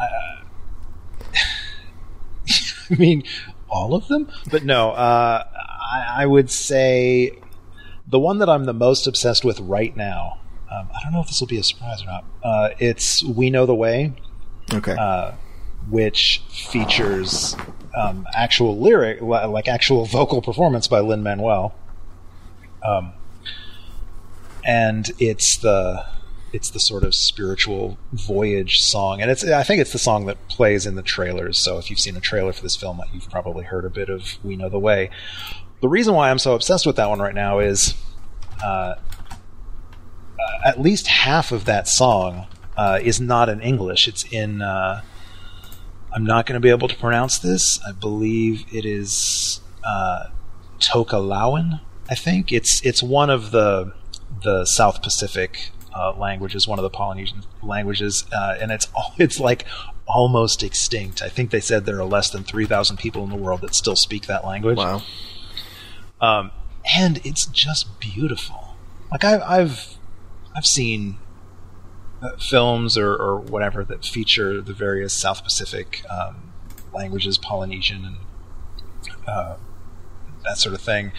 I mean, all of them, but no. Uh, I, I would say the one that I'm the most obsessed with right now. Um, I don't know if this will be a surprise or not. Uh, it's "We Know the Way," Okay. Which features um, actual lyric, like actual vocal performance by Lin Manuel. Um, and it's the it's the sort of spiritual voyage song, and it's I think it's the song that plays in the trailers. So if you've seen a trailer for this film, you've probably heard a bit of "We Know the Way." The reason why I'm so obsessed with that one right now is. Uh, uh, at least half of that song uh, is not in English. It's in. Uh, I'm not going to be able to pronounce this. I believe it is uh, Tokelauan. I think it's it's one of the the South Pacific uh, languages, one of the Polynesian languages, uh, and it's it's like almost extinct. I think they said there are less than three thousand people in the world that still speak that language. wow. Um, and it's just beautiful. Like I've I've I've seen films or, or whatever that feature the various South Pacific um, languages, Polynesian and uh, that sort of thing.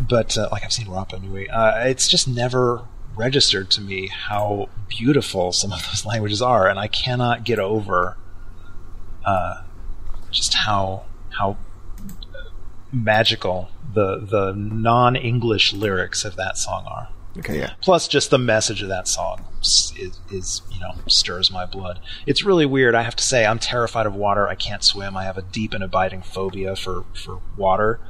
But, uh, like I've seen Rapa Nui, uh, it's just never registered to me how beautiful some of those languages are, and I cannot get over uh, just how how magical the the non English lyrics of that song are. Okay, yeah. Plus, just the message of that song is, is, you know, stirs my blood. It's really weird. I have to say, I'm terrified of water. I can't swim. I have a deep and abiding phobia for, for water.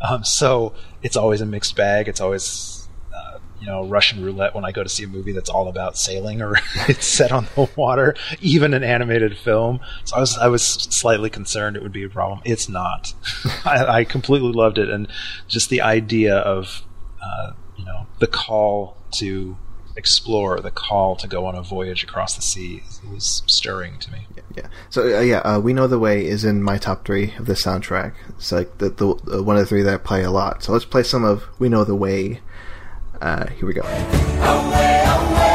Um, so it's always a mixed bag. It's always, uh, you know, Russian roulette when I go to see a movie that's all about sailing or it's set on the water, even an animated film. So I was, I was slightly concerned it would be a problem. It's not. I, I completely loved it. And just the idea of, uh, the call to explore, the call to go on a voyage across the sea, it was stirring to me. Yeah. So uh, yeah, uh, we know the way is in my top three of the soundtrack. It's like the, the uh, one of the three that I play a lot. So let's play some of We Know the Way. Uh, here we go. We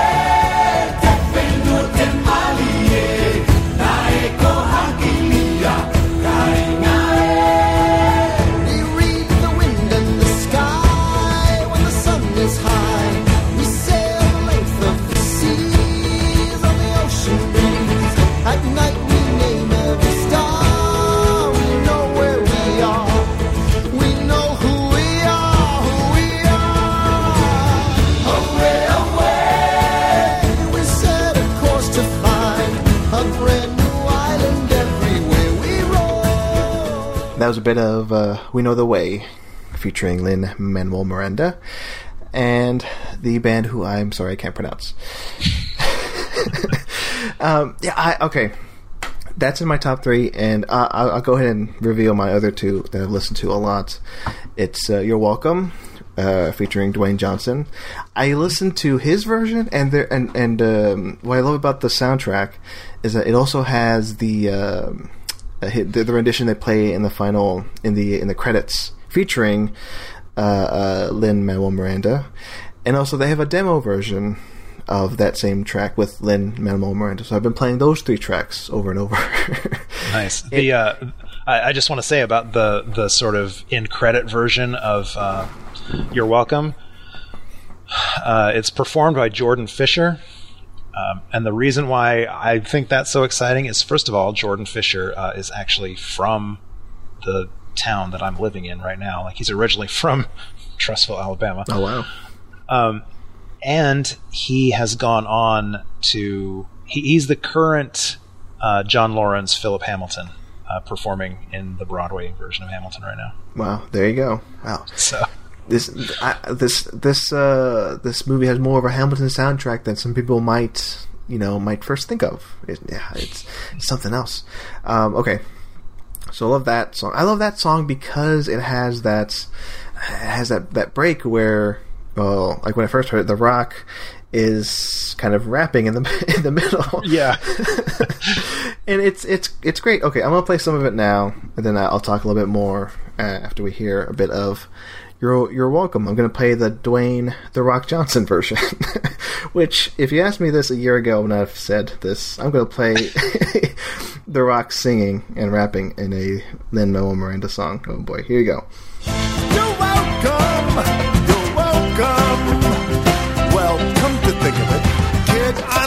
That was a bit of uh, We Know the Way, featuring Lin Manuel Miranda, and the band who I'm sorry I can't pronounce. um, yeah, I, okay. That's in my top three, and I'll, I'll go ahead and reveal my other two that I've listened to a lot. It's uh, You're Welcome, uh, featuring Dwayne Johnson. I listened to his version, and there, and and um, what I love about the soundtrack is that it also has the um, the, the rendition they play in the final in the in the credits featuring uh, uh, Lin Manuel Miranda, and also they have a demo version of that same track with Lin Manuel Miranda. So I've been playing those three tracks over and over. Nice. The uh, I, I just want to say about the the sort of in credit version of uh, "You're Welcome." Uh, it's performed by Jordan Fisher, um, and the reason why I think that's so exciting is, first of all, Jordan Fisher uh, is actually from the town that I'm living in right now. Like he's originally from Trussville, Alabama. oh wow! Um, and he has gone on to he, he's the current uh, John Laurens Philip Hamilton uh, performing in the Broadway version of Hamilton right now. Wow, there you go. Wow. So This I, this this uh, this movie has more of a Hamilton soundtrack than some people might you know might first think of. It, yeah, it's, it's something else. Um, okay, so I love that song. I love that song because it has that it has that that break where well, like when I first heard it, The Rock is kind of rapping in the in the middle. yeah, and it's it's it's great. Okay, I'm gonna play some of it now, and then I'll talk a little bit more uh, after we hear a bit of. You're you're welcome. I'm gonna play the Dwayne the Rock Johnson version, which if you asked me this a year ago when I've said this, I'm gonna play the Rock singing and rapping in a Lin Manuel Miranda song. Oh boy, here you go. You're welcome.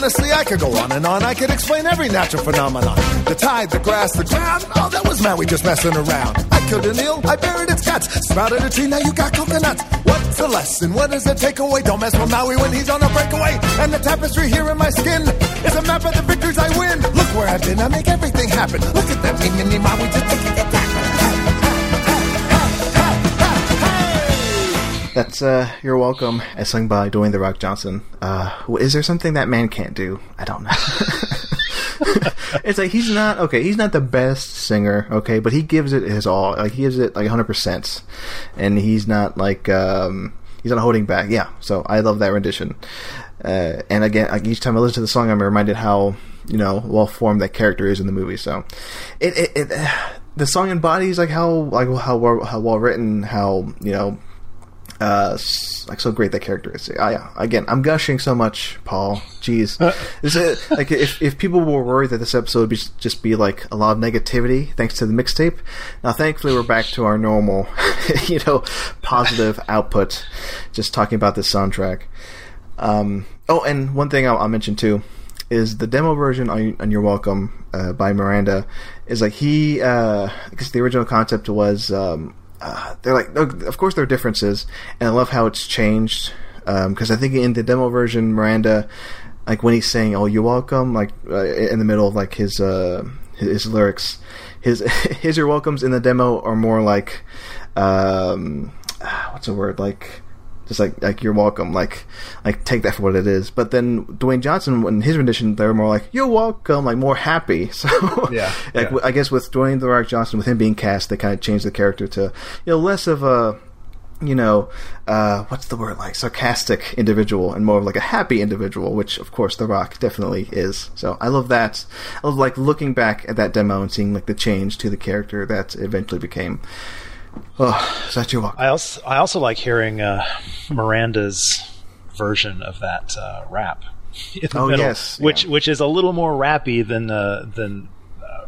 Honestly, I could go on and on. I could explain every natural phenomenon. The tide, the grass, the ground. Oh, that was Maui just messing around. I killed an eel, I buried its guts. Sprouted a tree, now you got coconuts. What's the lesson? What is the takeaway? Don't mess with Maui when he's on a breakaway. And the tapestry here in my skin is a map of the victories I win. Look where I've been, I make everything happen. Look at that, me, me, me, Maui, just taking it That's uh, you're welcome. As sung by Dwayne the Rock Johnson. Uh, is there something that man can't do? I don't know. it's like he's not okay. He's not the best singer, okay, but he gives it his all. Like he gives it like 100, percent and he's not like um, he's not holding back. Yeah, so I love that rendition. Uh, and again, like each time I listen to the song, I'm reminded how you know well formed that character is in the movie. So it, it, it the song embodies like how like how how well written, how you know uh, like so great that character is. Uh, yeah, again, I'm gushing so much, Paul. Jeez, like if if people were worried that this episode would be, just be like a lot of negativity thanks to the mixtape, now thankfully we're back to our normal, you know, positive output. Just talking about this soundtrack. Um, oh, and one thing I'll, I'll mention too is the demo version on, on You're Welcome uh, by Miranda is like he uh, because the original concept was um, uh, they're like of course there are differences and I love how it's changed because I think in the demo version Miranda like when he's saying oh you're welcome like uh, in the middle of like his uh, his, his lyrics his his you're welcomes in the demo are more like um, what's the word? Like just like like you're welcome, like like take that for what it is. But then Dwayne Johnson, in his rendition, they're more like you're welcome, like more happy. So Yeah, like yeah. I guess with Dwayne the Rock Johnson, with him being cast, they kind of changed the character to you know less of a you know, uh, what's the word like sarcastic individual and more of like a happy individual, which of course The Rock definitely is. So I love that. I love like looking back at that demo and seeing like the change to the character that eventually became. Oh, is that your walk? I also I also like hearing uh, Miranda's version of that uh, rap. In the Oh, middle, yes, which which is a little more rappy than uh, than uh,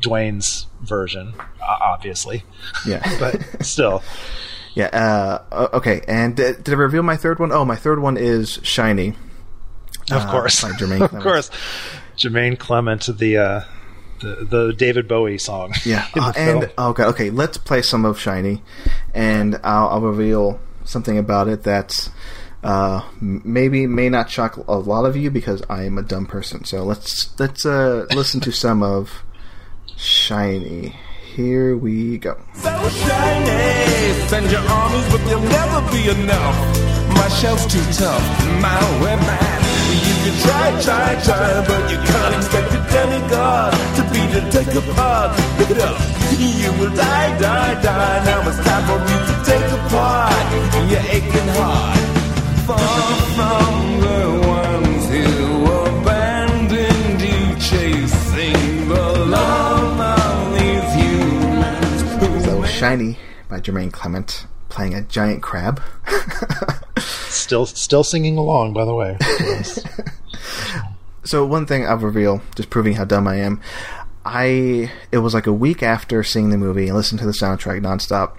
Dwayne's version, obviously. Yeah. but still, Yeah. Uh, okay. And did, did I reveal my third one? Oh, my third one is Shiny. of Uh, course, by Jermaine of course, Jermaine Clement, the uh, the the David Bowie song. Yeah, uh, and film. okay, okay. Let's play some of Shiny, and I'll, I'll reveal something about it that uh, maybe may not shock a lot of you because I am a dumb person. So let's let's uh, listen to some of Shiny. Here we go. So shiny, send your armies, but they'll never be enough. My shell's too tough, Maui man. You try, try, try, but you can't expect a demigod to be the take apart. Pick it up, you will die, die, die. Now it's time for you to take apart your aching heart. Far from the ones who abandoned you, chasing the love of these humans. So Shiny by Jermaine Clement playing a giant crab. still still singing along. By the way, So one thing I'll reveal, just proving how dumb I am, I it was like a week after seeing the movie and listening to the soundtrack nonstop,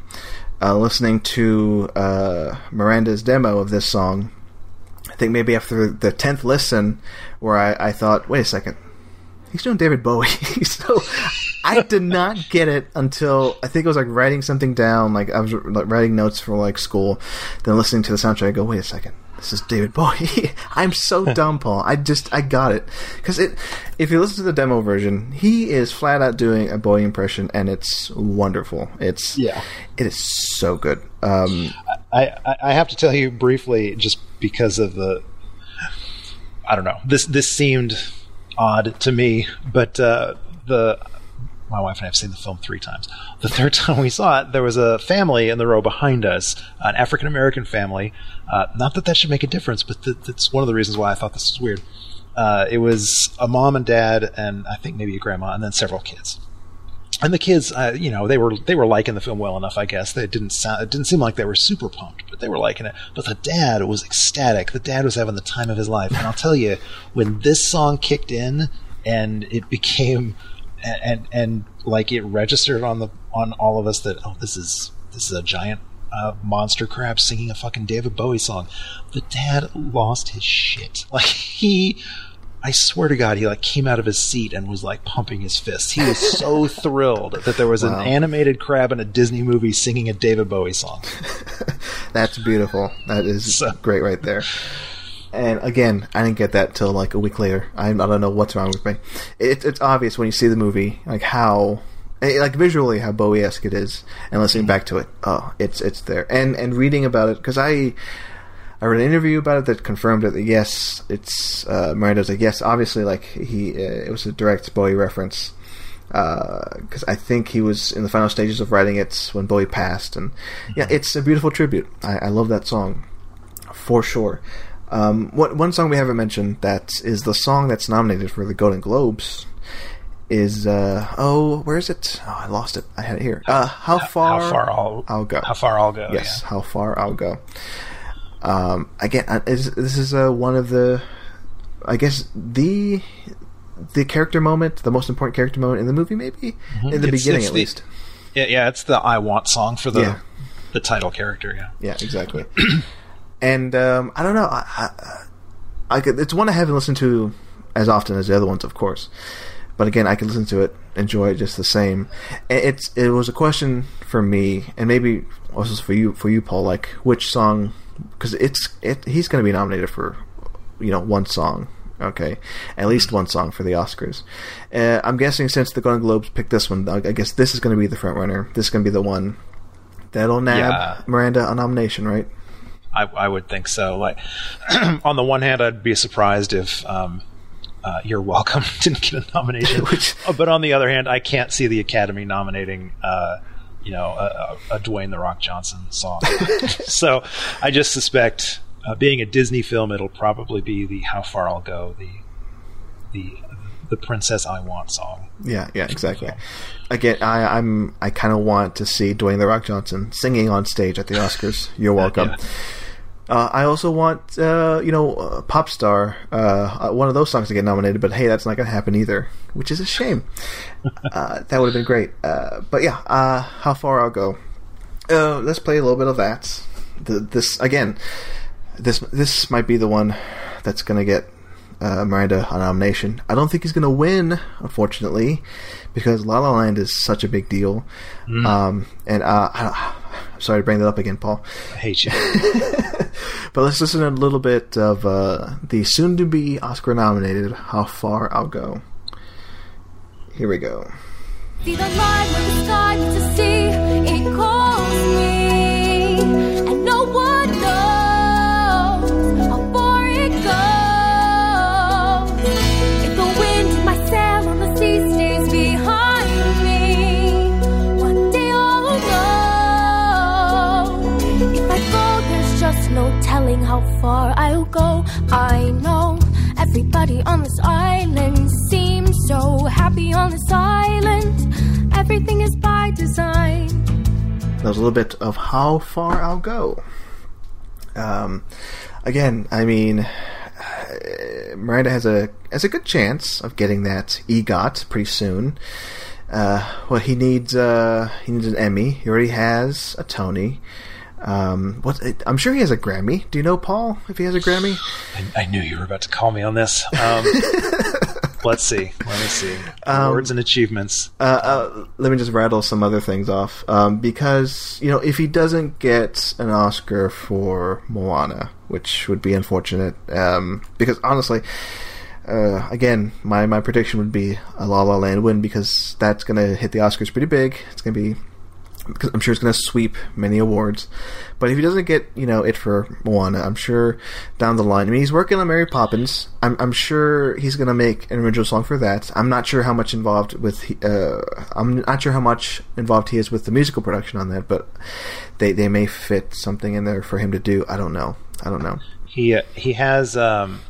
uh, listening to uh, Miranda's demo of this song. I think maybe after the tenth listen, where I, I thought, wait a second, he's doing David Bowie. so I did not get it until I think it was like writing something down, like I was like, writing notes for like school, then listening to the soundtrack. I go, wait a second, this is David Bowie. I'm so dumb, Paul. I just I got it because it. If you listen to the demo version, he is flat out doing a Bowie impression, and it's wonderful. It's Yeah. it is so good. Um, I, I I have to tell you briefly, just because of the, I don't know. This this seemed odd to me, but uh, the my wife and I have seen the film three times. The third time we saw it, there was a family in the row behind us, an African American family. Uh, not that that should make a difference, but th- that's one of the reasons why I thought this was weird. Uh, it was a mom and dad, and I think maybe a grandma, and then several kids and the kids, uh, you know, they were they were liking the film well enough, I guess. They didn't sound, it didn't seem like they were super pumped, but they were liking it. But the dad was ecstatic. The dad was having the time of his life. And I'll tell you, when this song kicked in and it became and and, and like it registered on the on all of us that oh, this is this is a giant uh, monster crab singing a fucking David Bowie song. The dad lost his shit. Like he I swear to God, he like came out of his seat and was like pumping his fists. He was so thrilled that there was Wow. an animated crab in a Disney movie singing a David Bowie song. That's beautiful. That is great right there. And again, I didn't get that till like a week later. I, I don't know what's wrong with me. It, it's obvious when you see the movie, like how, eh, like visually how Bowie-esque it is, and listening back to it, oh, it's it's there. And and reading about it because I. I read an interview about it that confirmed it. That yes, it's uh, Miranda's like yes, obviously like he uh, it was a direct Bowie reference because I think he was in the final stages of writing it when Bowie passed, and yeah, it's a beautiful tribute. I, I love that song for sure. Um, one one song we haven't mentioned that is the song that's nominated for the Golden Globes is uh oh where is it? Oh, I lost it. I had it here. Uh, how far? How far I'll I'll go. How far I'll go? Yes, how far I'll go. Um, again, uh, is, this is uh, one of the, I guess the the character moment, the most important character moment in the movie, maybe in the It's- beginning it's at the- least. Yeah, yeah, it's the "I Want" song for the Yeah. the title character. Yeah, Yeah, exactly. and um, I don't know. I, I, I could, it's one I haven't listened to as often as the other ones, of course. But again, I can listen to it, enjoy it just the same. It's it was a question for me, and maybe also for you, for you, Paul. Like which song? Because it's it. He's going to be nominated for you know one song. Okay, at least one song for the Oscars. Uh, I'm guessing since the Golden Globes picked this one, I guess this is going to be the front runner. This is going to be the one that'll nab Yeah. Miranda a nomination, right? I, I would think so. Like, on the one hand, I'd be surprised if um, uh, "You're Welcome" didn't get a nomination. Uh, but on the other hand, I can't see the Academy nominating uh, you know, a, a, a Dwayne the Rock Johnson song. so I just suspect, uh, being a Disney film, it'll probably be the "How Far I'll Go," the the the Princess I Want song. Yeah, yeah, exactly. Again, I, I'm I kind of want to see Dwayne the Rock Johnson singing on stage at the Oscars. You're welcome. Yeah. Uh, I also want, uh, you know, uh, pop star, uh, uh, one of those songs to get nominated. But hey, that's not going to happen either, which is a shame. uh, that would have been great. Uh, but yeah, uh, how far I'll go. Uh, let's play a little bit of that. The, this again, this this might be the one that's going to get uh, Miranda a nomination. I don't think he's going to win, unfortunately, because La La Land is such a big deal. Mm. Um, and uh, I, I'm sorry to bring that up again, Paul. I hate you. But let's listen to a little bit of uh, the soon-to-be Oscar-nominated "How Far I'll Go." Here we go. How far I'll go. I know everybody on this island seems so happy on this island. Everything is by design. That was a little bit of how far I'll go. Um, again, I mean, uh, Miranda has a has a good chance of getting that EGOT pretty soon. Uh, well, he needs uh, he needs an Emmy. He already has a Tony. Um, what? I'm sure he has a Grammy. Do you know Paul if he has a Grammy? I, I knew you were about to call me on this. Um, let's see. Let me see. Um, Awards and achievements. Uh, uh, let me just rattle some other things off. Um, because, you know, if he doesn't get an Oscar for Moana, which would be unfortunate, um, because honestly, uh, again, my, my prediction would be a La La Land win because that's going to hit the Oscars pretty big. It's going to be I'm sure it's going to sweep many awards. But if he doesn't get, you know, it for Moana, I'm sure down the line. I mean, he's working on Mary Poppins. I'm, I'm sure he's going to make an original song for that. I'm not sure how much involved with. Uh, I'm not sure how much involved he is with the musical production on that, but they they may fit something in there for him to do. I don't know. I don't know. He uh, he has um,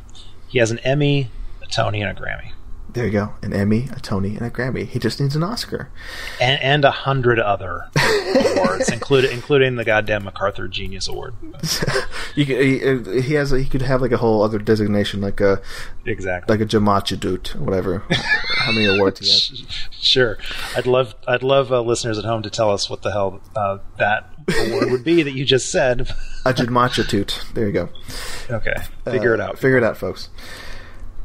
he has an Emmy, a Tony, and a Grammy, There you go. An Emmy, a Tony, and a Grammy. He just needs an Oscar. and and a hundred other awards, including including the goddamn MacArthur Genius Award. You could, he, he has. A, he could have like a whole other designation, like a Exactly. like a Jamachadut, whatever. how many awards he has? Sure, I'd love I'd love uh, listeners at home to tell us what the hell uh, that award would be that you just said. A Jamachadut. There you go. okay, figure it Uh, out. Figure it out, folks.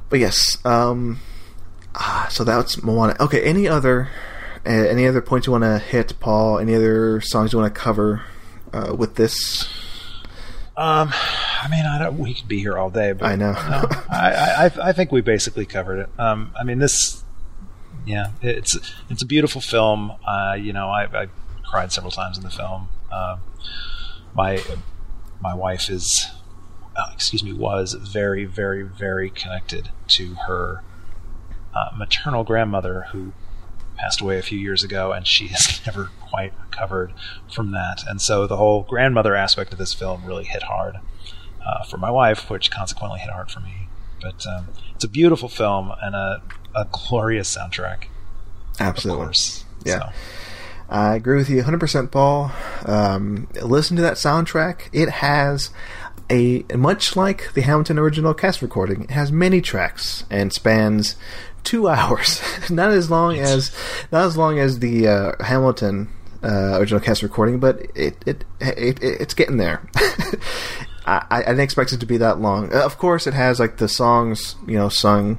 But yes, um, ah, so that's Moana. Okay, any other, uh, any other points you want to hit, Paul? Any other songs you want to cover uh, with this? Um, I mean, I don't. We could be here all day, but I know. no, I, I, I think we basically covered it. Um, I mean, this, yeah, it's it's a beautiful film. Uh, you know, I, I cried several times in the film. Uh, my my wife is, uh, excuse me, was very, very, very connected to her uh, maternal grandmother who passed away a few years ago, and she has never quite recovered from that. And so the whole grandmother aspect of this film really hit hard uh, for my wife, which consequently hit hard for me. But um, it's a beautiful film and a, a glorious soundtrack. Absolutely. Course. Yeah. So, I agree with you 100%, Paul. Um, listen to that soundtrack. It has a much like the Hamilton original cast recording. It has many tracks and spans two hours. not as long as not as long as the uh, Hamilton uh, original cast recording, but it it, it, it it's getting there. I, I didn't expect it to be that long. Uh, Of course, it has like the songs, you know, sung,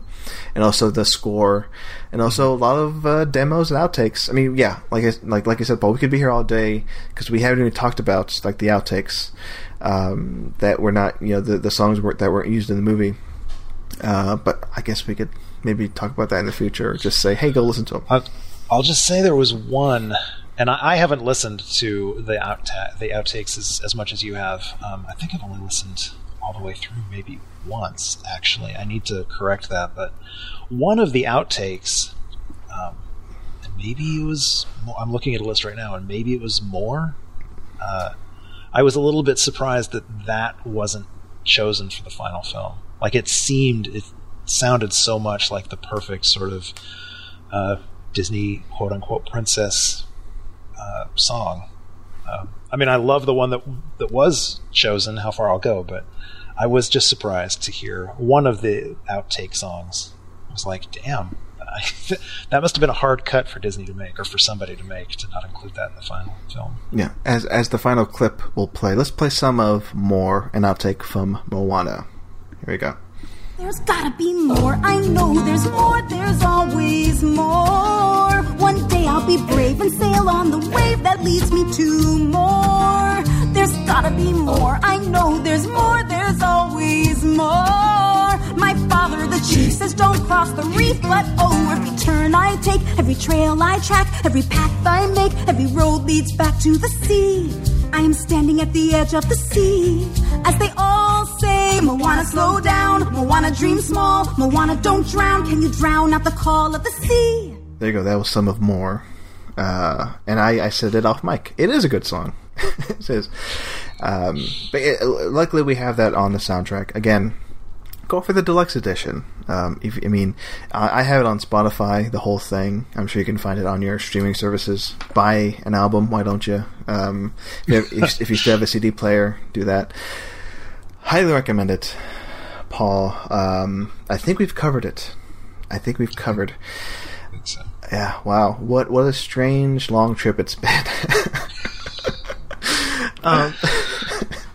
and also the score, and also a lot of uh, demos and outtakes. I mean, yeah, like I, like like I said, Paul, we could be here all day because we haven't even talked about like the outtakes um, that were not, you know, the the songs were, that weren't used in the movie. Uh, but I guess we could maybe talk about that in the future. Or just say, hey, go listen to them. I'll, just say there was one, and I, I haven't listened to the out the outtakes as, as much as you have. Um, I think I've only listened all the way through maybe once. Actually, I need to correct that. But one of the outtakes, um, maybe it was. I'm looking at a list right now, and maybe it was more. Uh, I was a little bit surprised that that wasn't chosen for the final film. Like it seemed, it sounded so much like the perfect sort of uh, Disney quote unquote princess uh, song. Um, I mean, I love the one that that was chosen. How far I'll go, but I was just surprised to hear one of the outtake songs. I was like, damn, that must have been a hard cut for Disney to make, or for somebody to make, to not include that in the final film. Yeah, as as the final clip will play, let's play some of more an outtake from Moana. Here we go. There's gotta be more. I know there's more. There's always more. One day I'll be brave and sail on the wave that leads me to more. There's gotta be more. I know there's more. There's always more. My father, the chief, says don't cross the reef, but oh, every turn I take, every trail I track, every path I make, every road leads back to the sea. I am standing at the edge of the sea as they all say, Moana, slow down. Moana, dream small. Moana, don't drown. Can you drown out the call of the sea? There you go. That was some of more. Uh, and I, I said it off mic. It is a good song. it says, um, but it, luckily we have that on the soundtrack. Again, go for the deluxe edition. Um, if, I mean, I, have it on Spotify, the whole thing. I'm sure you can find it on your streaming services. Buy an album, why don't you? Um, if, if, you still have a CD player, do that. Highly recommend it, Paul. Um, I think we've covered it. I think we've covered. Yeah. Wow. What what a strange long trip it's been.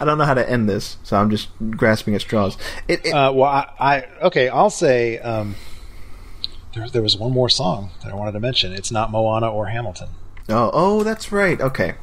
I don't know how to end this, so I'm just grasping at straws. It, it, Uh, well, I, I okay, I'll say um, there, there was one more song that I wanted to mention. It's not Moana or Hamilton. oh, oh, that's right. Okay,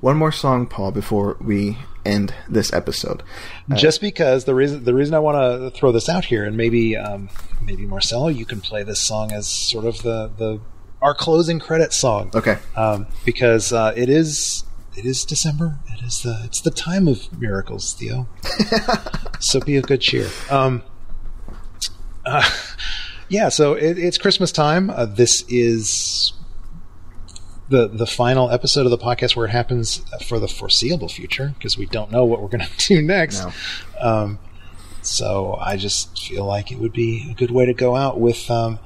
one more song, Paul, before we end this episode. Uh, Just because the reason the reason I want to throw this out here, and maybe um, maybe Marcelo, you can play this song as sort of the the our closing credit song. Okay. um, because uh, it is it is December. It is the it's the time of miracles, Theo. so be of good cheer. Um, uh, yeah, so it, it's Christmas time. Uh, this is the the final episode of the podcast where it happens for the foreseeable future because we don't know what we're going to do next. Um, so I just feel like it would be a good way to go out with. Um,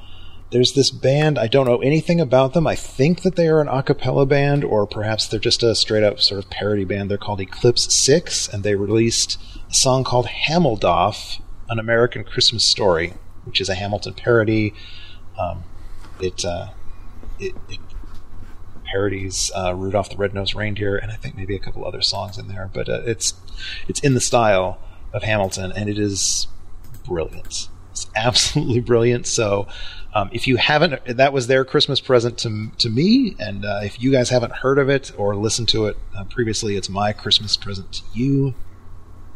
there's this band. I don't know anything about them. I think that they are an a cappella band, or perhaps they're just a straight up sort of parody band. They're called Eclipse Six, and they released a song called Hamildolph, an American Christmas Story, which is a Hamilton parody. Um, it, uh, it it parodies uh, Rudolph the Red-Nosed Reindeer, and I think maybe a couple other songs in there. But uh, it's it's in the style of Hamilton, and it is brilliant. It's absolutely brilliant. So, um, if you haven't, that was their Christmas present to to me. And uh, if you guys haven't heard of it or listened to it uh, previously, it's my Christmas present to you.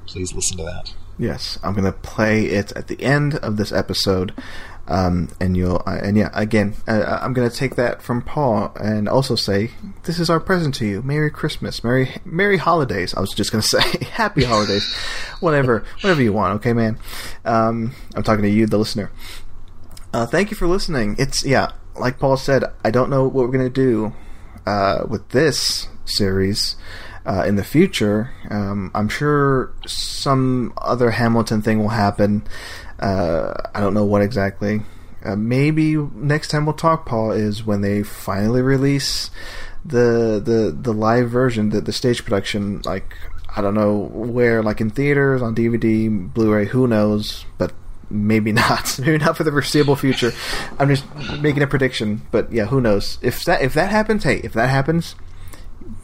Please listen to that. Yes, I'm gonna play it at the end of this episode, um, and you'll uh, and yeah, again, uh, I'm gonna take that from Paul and also say this is our present to you. Merry Christmas, Merry Merry Holidays. I was just gonna say Happy Holidays, whatever, whatever you want. Okay, man. Um, I'm talking to you, the listener. Uh, thank you for listening. It's yeah, like Paul said, I don't know what we're gonna do uh, with this series uh, in the future. Um, I'm sure some other Hamilton thing will happen. Uh, I don't know what exactly. Uh, maybe next time we'll talk, Paul, is when they finally release the the the live version, the the stage production. Like I don't know where, like in theaters, on DVD, Blu-ray, who knows, but maybe not. maybe not for the foreseeable future. I'm just making a prediction, but yeah, who knows? If that if that happens, hey, if that happens,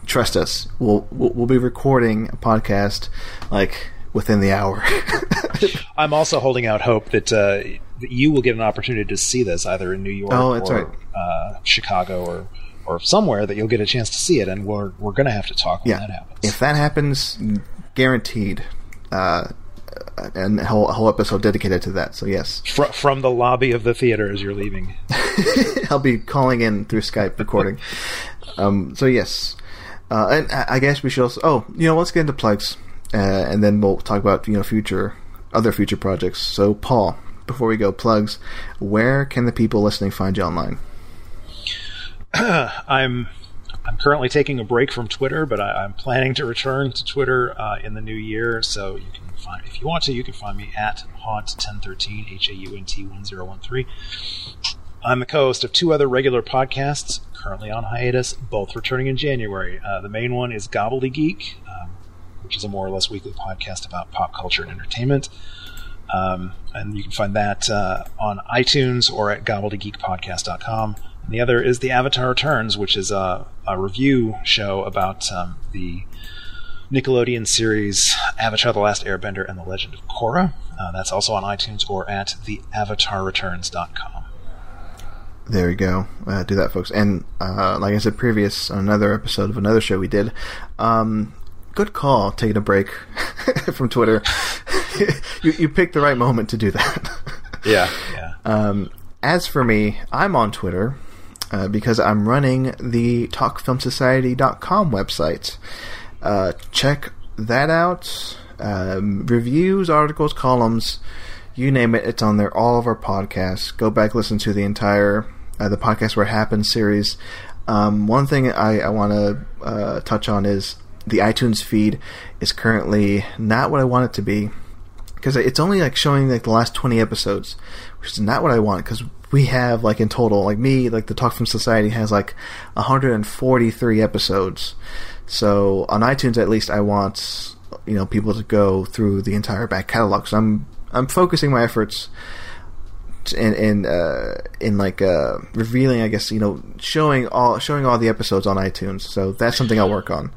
trust us, we'll we'll, we'll be recording a podcast like within the hour. I'm also holding out hope that, uh, that you will get an opportunity to see this either in New York Oh, that's or right. uh, Chicago or or somewhere that you'll get a chance to see it, and we're we're going to have to talk when yeah, that happens. if that happens, guaranteed. Uh, and a whole, a whole episode dedicated to that. So yes, Fr- from the lobby of the theater as you're leaving. I'll be calling in through Skype recording. um, so yes, uh, and I guess we should also. Oh, you know, let's get into plugs, uh, and then we'll talk about you know future other future projects. So Paul, before we go, plugs. Where can the people listening find you online? I'm I'm currently taking a break from Twitter, but I, I'm planning to return to Twitter uh, in the new year. So you can find, if you want to, you can find me at haunt1013 h a u n t 1013. I'm the co-host of two other regular podcasts currently on hiatus, both returning in January. Uh, the main one is Gobbledygeek, um, which is a more or less weekly podcast about pop culture and entertainment. Um, and you can find that uh, on iTunes or at gobbledygeekpodcast.com. And the other is The Avatar Returns, which is a, a review show about um, the Nickelodeon series Avatar The Last Airbender and The Legend of Korra. Uh, that's also on iTunes or at theavatarreturns.com. There you go. Uh, do that, folks. And uh, like I said previous, on another episode of another show we did, um, good call taking a break from Twitter. you, you picked the right moment to do that. Yeah, yeah. Um, as for me, I'm on Twitter uh, because I'm running the TalkFilmSociety.com website. Uh, check that out. Um, reviews, articles, columns, you name it, it's on there. All of our podcasts. Go back, listen to the entire uh, the podcast where it happens series. Um, one thing I, I want to uh, touch on is the iTunes feed is currently not what I want it to be because it's only like showing like the last 20 episodes which is not what i want because we have like in total like me like the Talk Film Society has like 143 episodes so on itunes at least i want you know people to go through the entire back catalog so i'm i'm focusing my efforts in in uh, in like uh, revealing, I guess you know, showing all showing all the episodes on iTunes. So that's something I'll work on.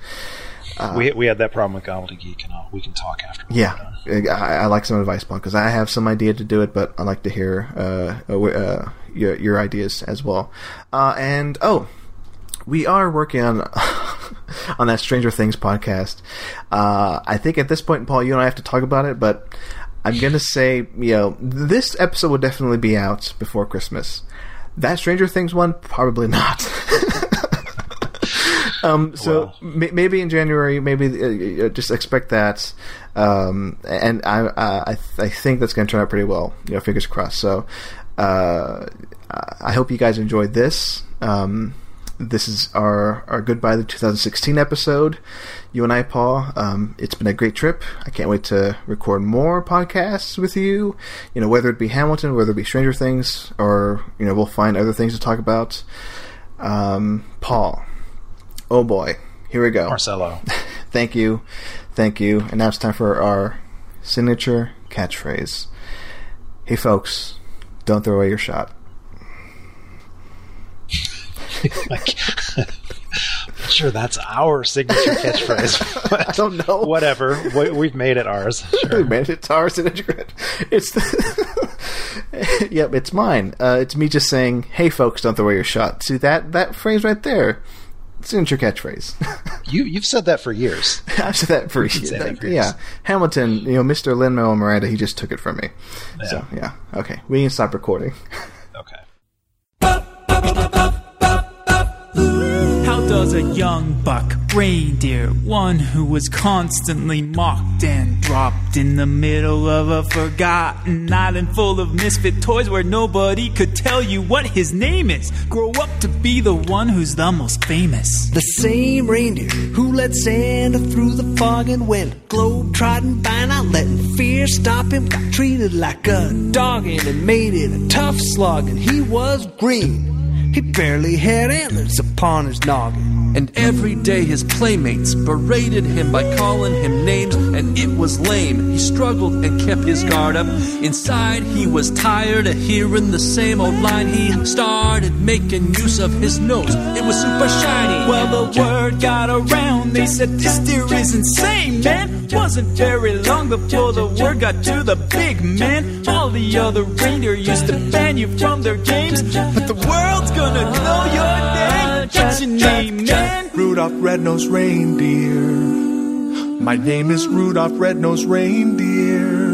Uh, we we had that problem with Gobbledygeek, and I'll, we can talk after. Yeah, I, I like some advice, Paul, because I have some idea to do it, but I like to hear uh, uh, your your ideas as well. Uh, and oh, we are working on on that Stranger Things podcast. Uh, I think at this point, Paul, you and I have to talk about it, but I'm gonna say, you know, this episode will definitely be out before Christmas. That Stranger Things one, probably not. um, so m- maybe in January, maybe uh, just expect that. Um, and I, uh, I, th- I think that's going to turn out pretty well. You know, fingers crossed. So, uh, I hope you guys enjoyed this. Um, this is our, our goodbye the 2016 episode. You and I, Paul. Um, it's been a great trip. I can't wait to record more podcasts with you. You know, whether it be Hamilton, whether it be Stranger Things, or you know, we'll find other things to talk about. Um, Paul. Oh boy, here we go. Marcelo. Thank you, thank you. And now it's time for our signature catchphrase. Hey, folks, don't throw away your shot. sure, that's our signature catchphrase. I don't know. Whatever, we, we've made it ours. Sure. we made it our signature. It's the yep, it's mine. Uh, it's me just saying, "Hey, folks, don't throw away your shot." See that that phrase right there. Signature catchphrase. you you've said that for years. I've said that for years. that years. Yeah, Hamilton. You know, Mr. Lin Manuel Miranda. He just took it from me. Yeah. So yeah, okay, we can stop recording. does a young buck reindeer, one who was constantly mocked and dropped in the middle of a forgotten island full of misfit toys where nobody could tell you what his name is, grow up to be the one who's the most famous? The same reindeer who led Santa through the fog and wind, globe trotting by, not letting fear stop him, got treated like a dog and made it a tough slog, and he was green. He barely had antlers upon his noggin. And every day his playmates berated him by calling him names, and it was lame. He struggled and kept his guard up. Inside, he was tired of hearing the same old line. He started making use of his nose, it was super shiny. Well, the word got around. They said this deer is insane, man. Wasn't very long before the word got to the big man. All the other reindeer used to ban you from their games, but the world's gonna know your name. What's your name, man? Rudolph Red-Nosed Reindeer. My name is Rudolph Red-Nosed Reindeer.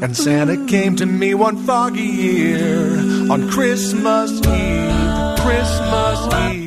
And Santa came to me one foggy year on Christmas Eve. Christmas Eve.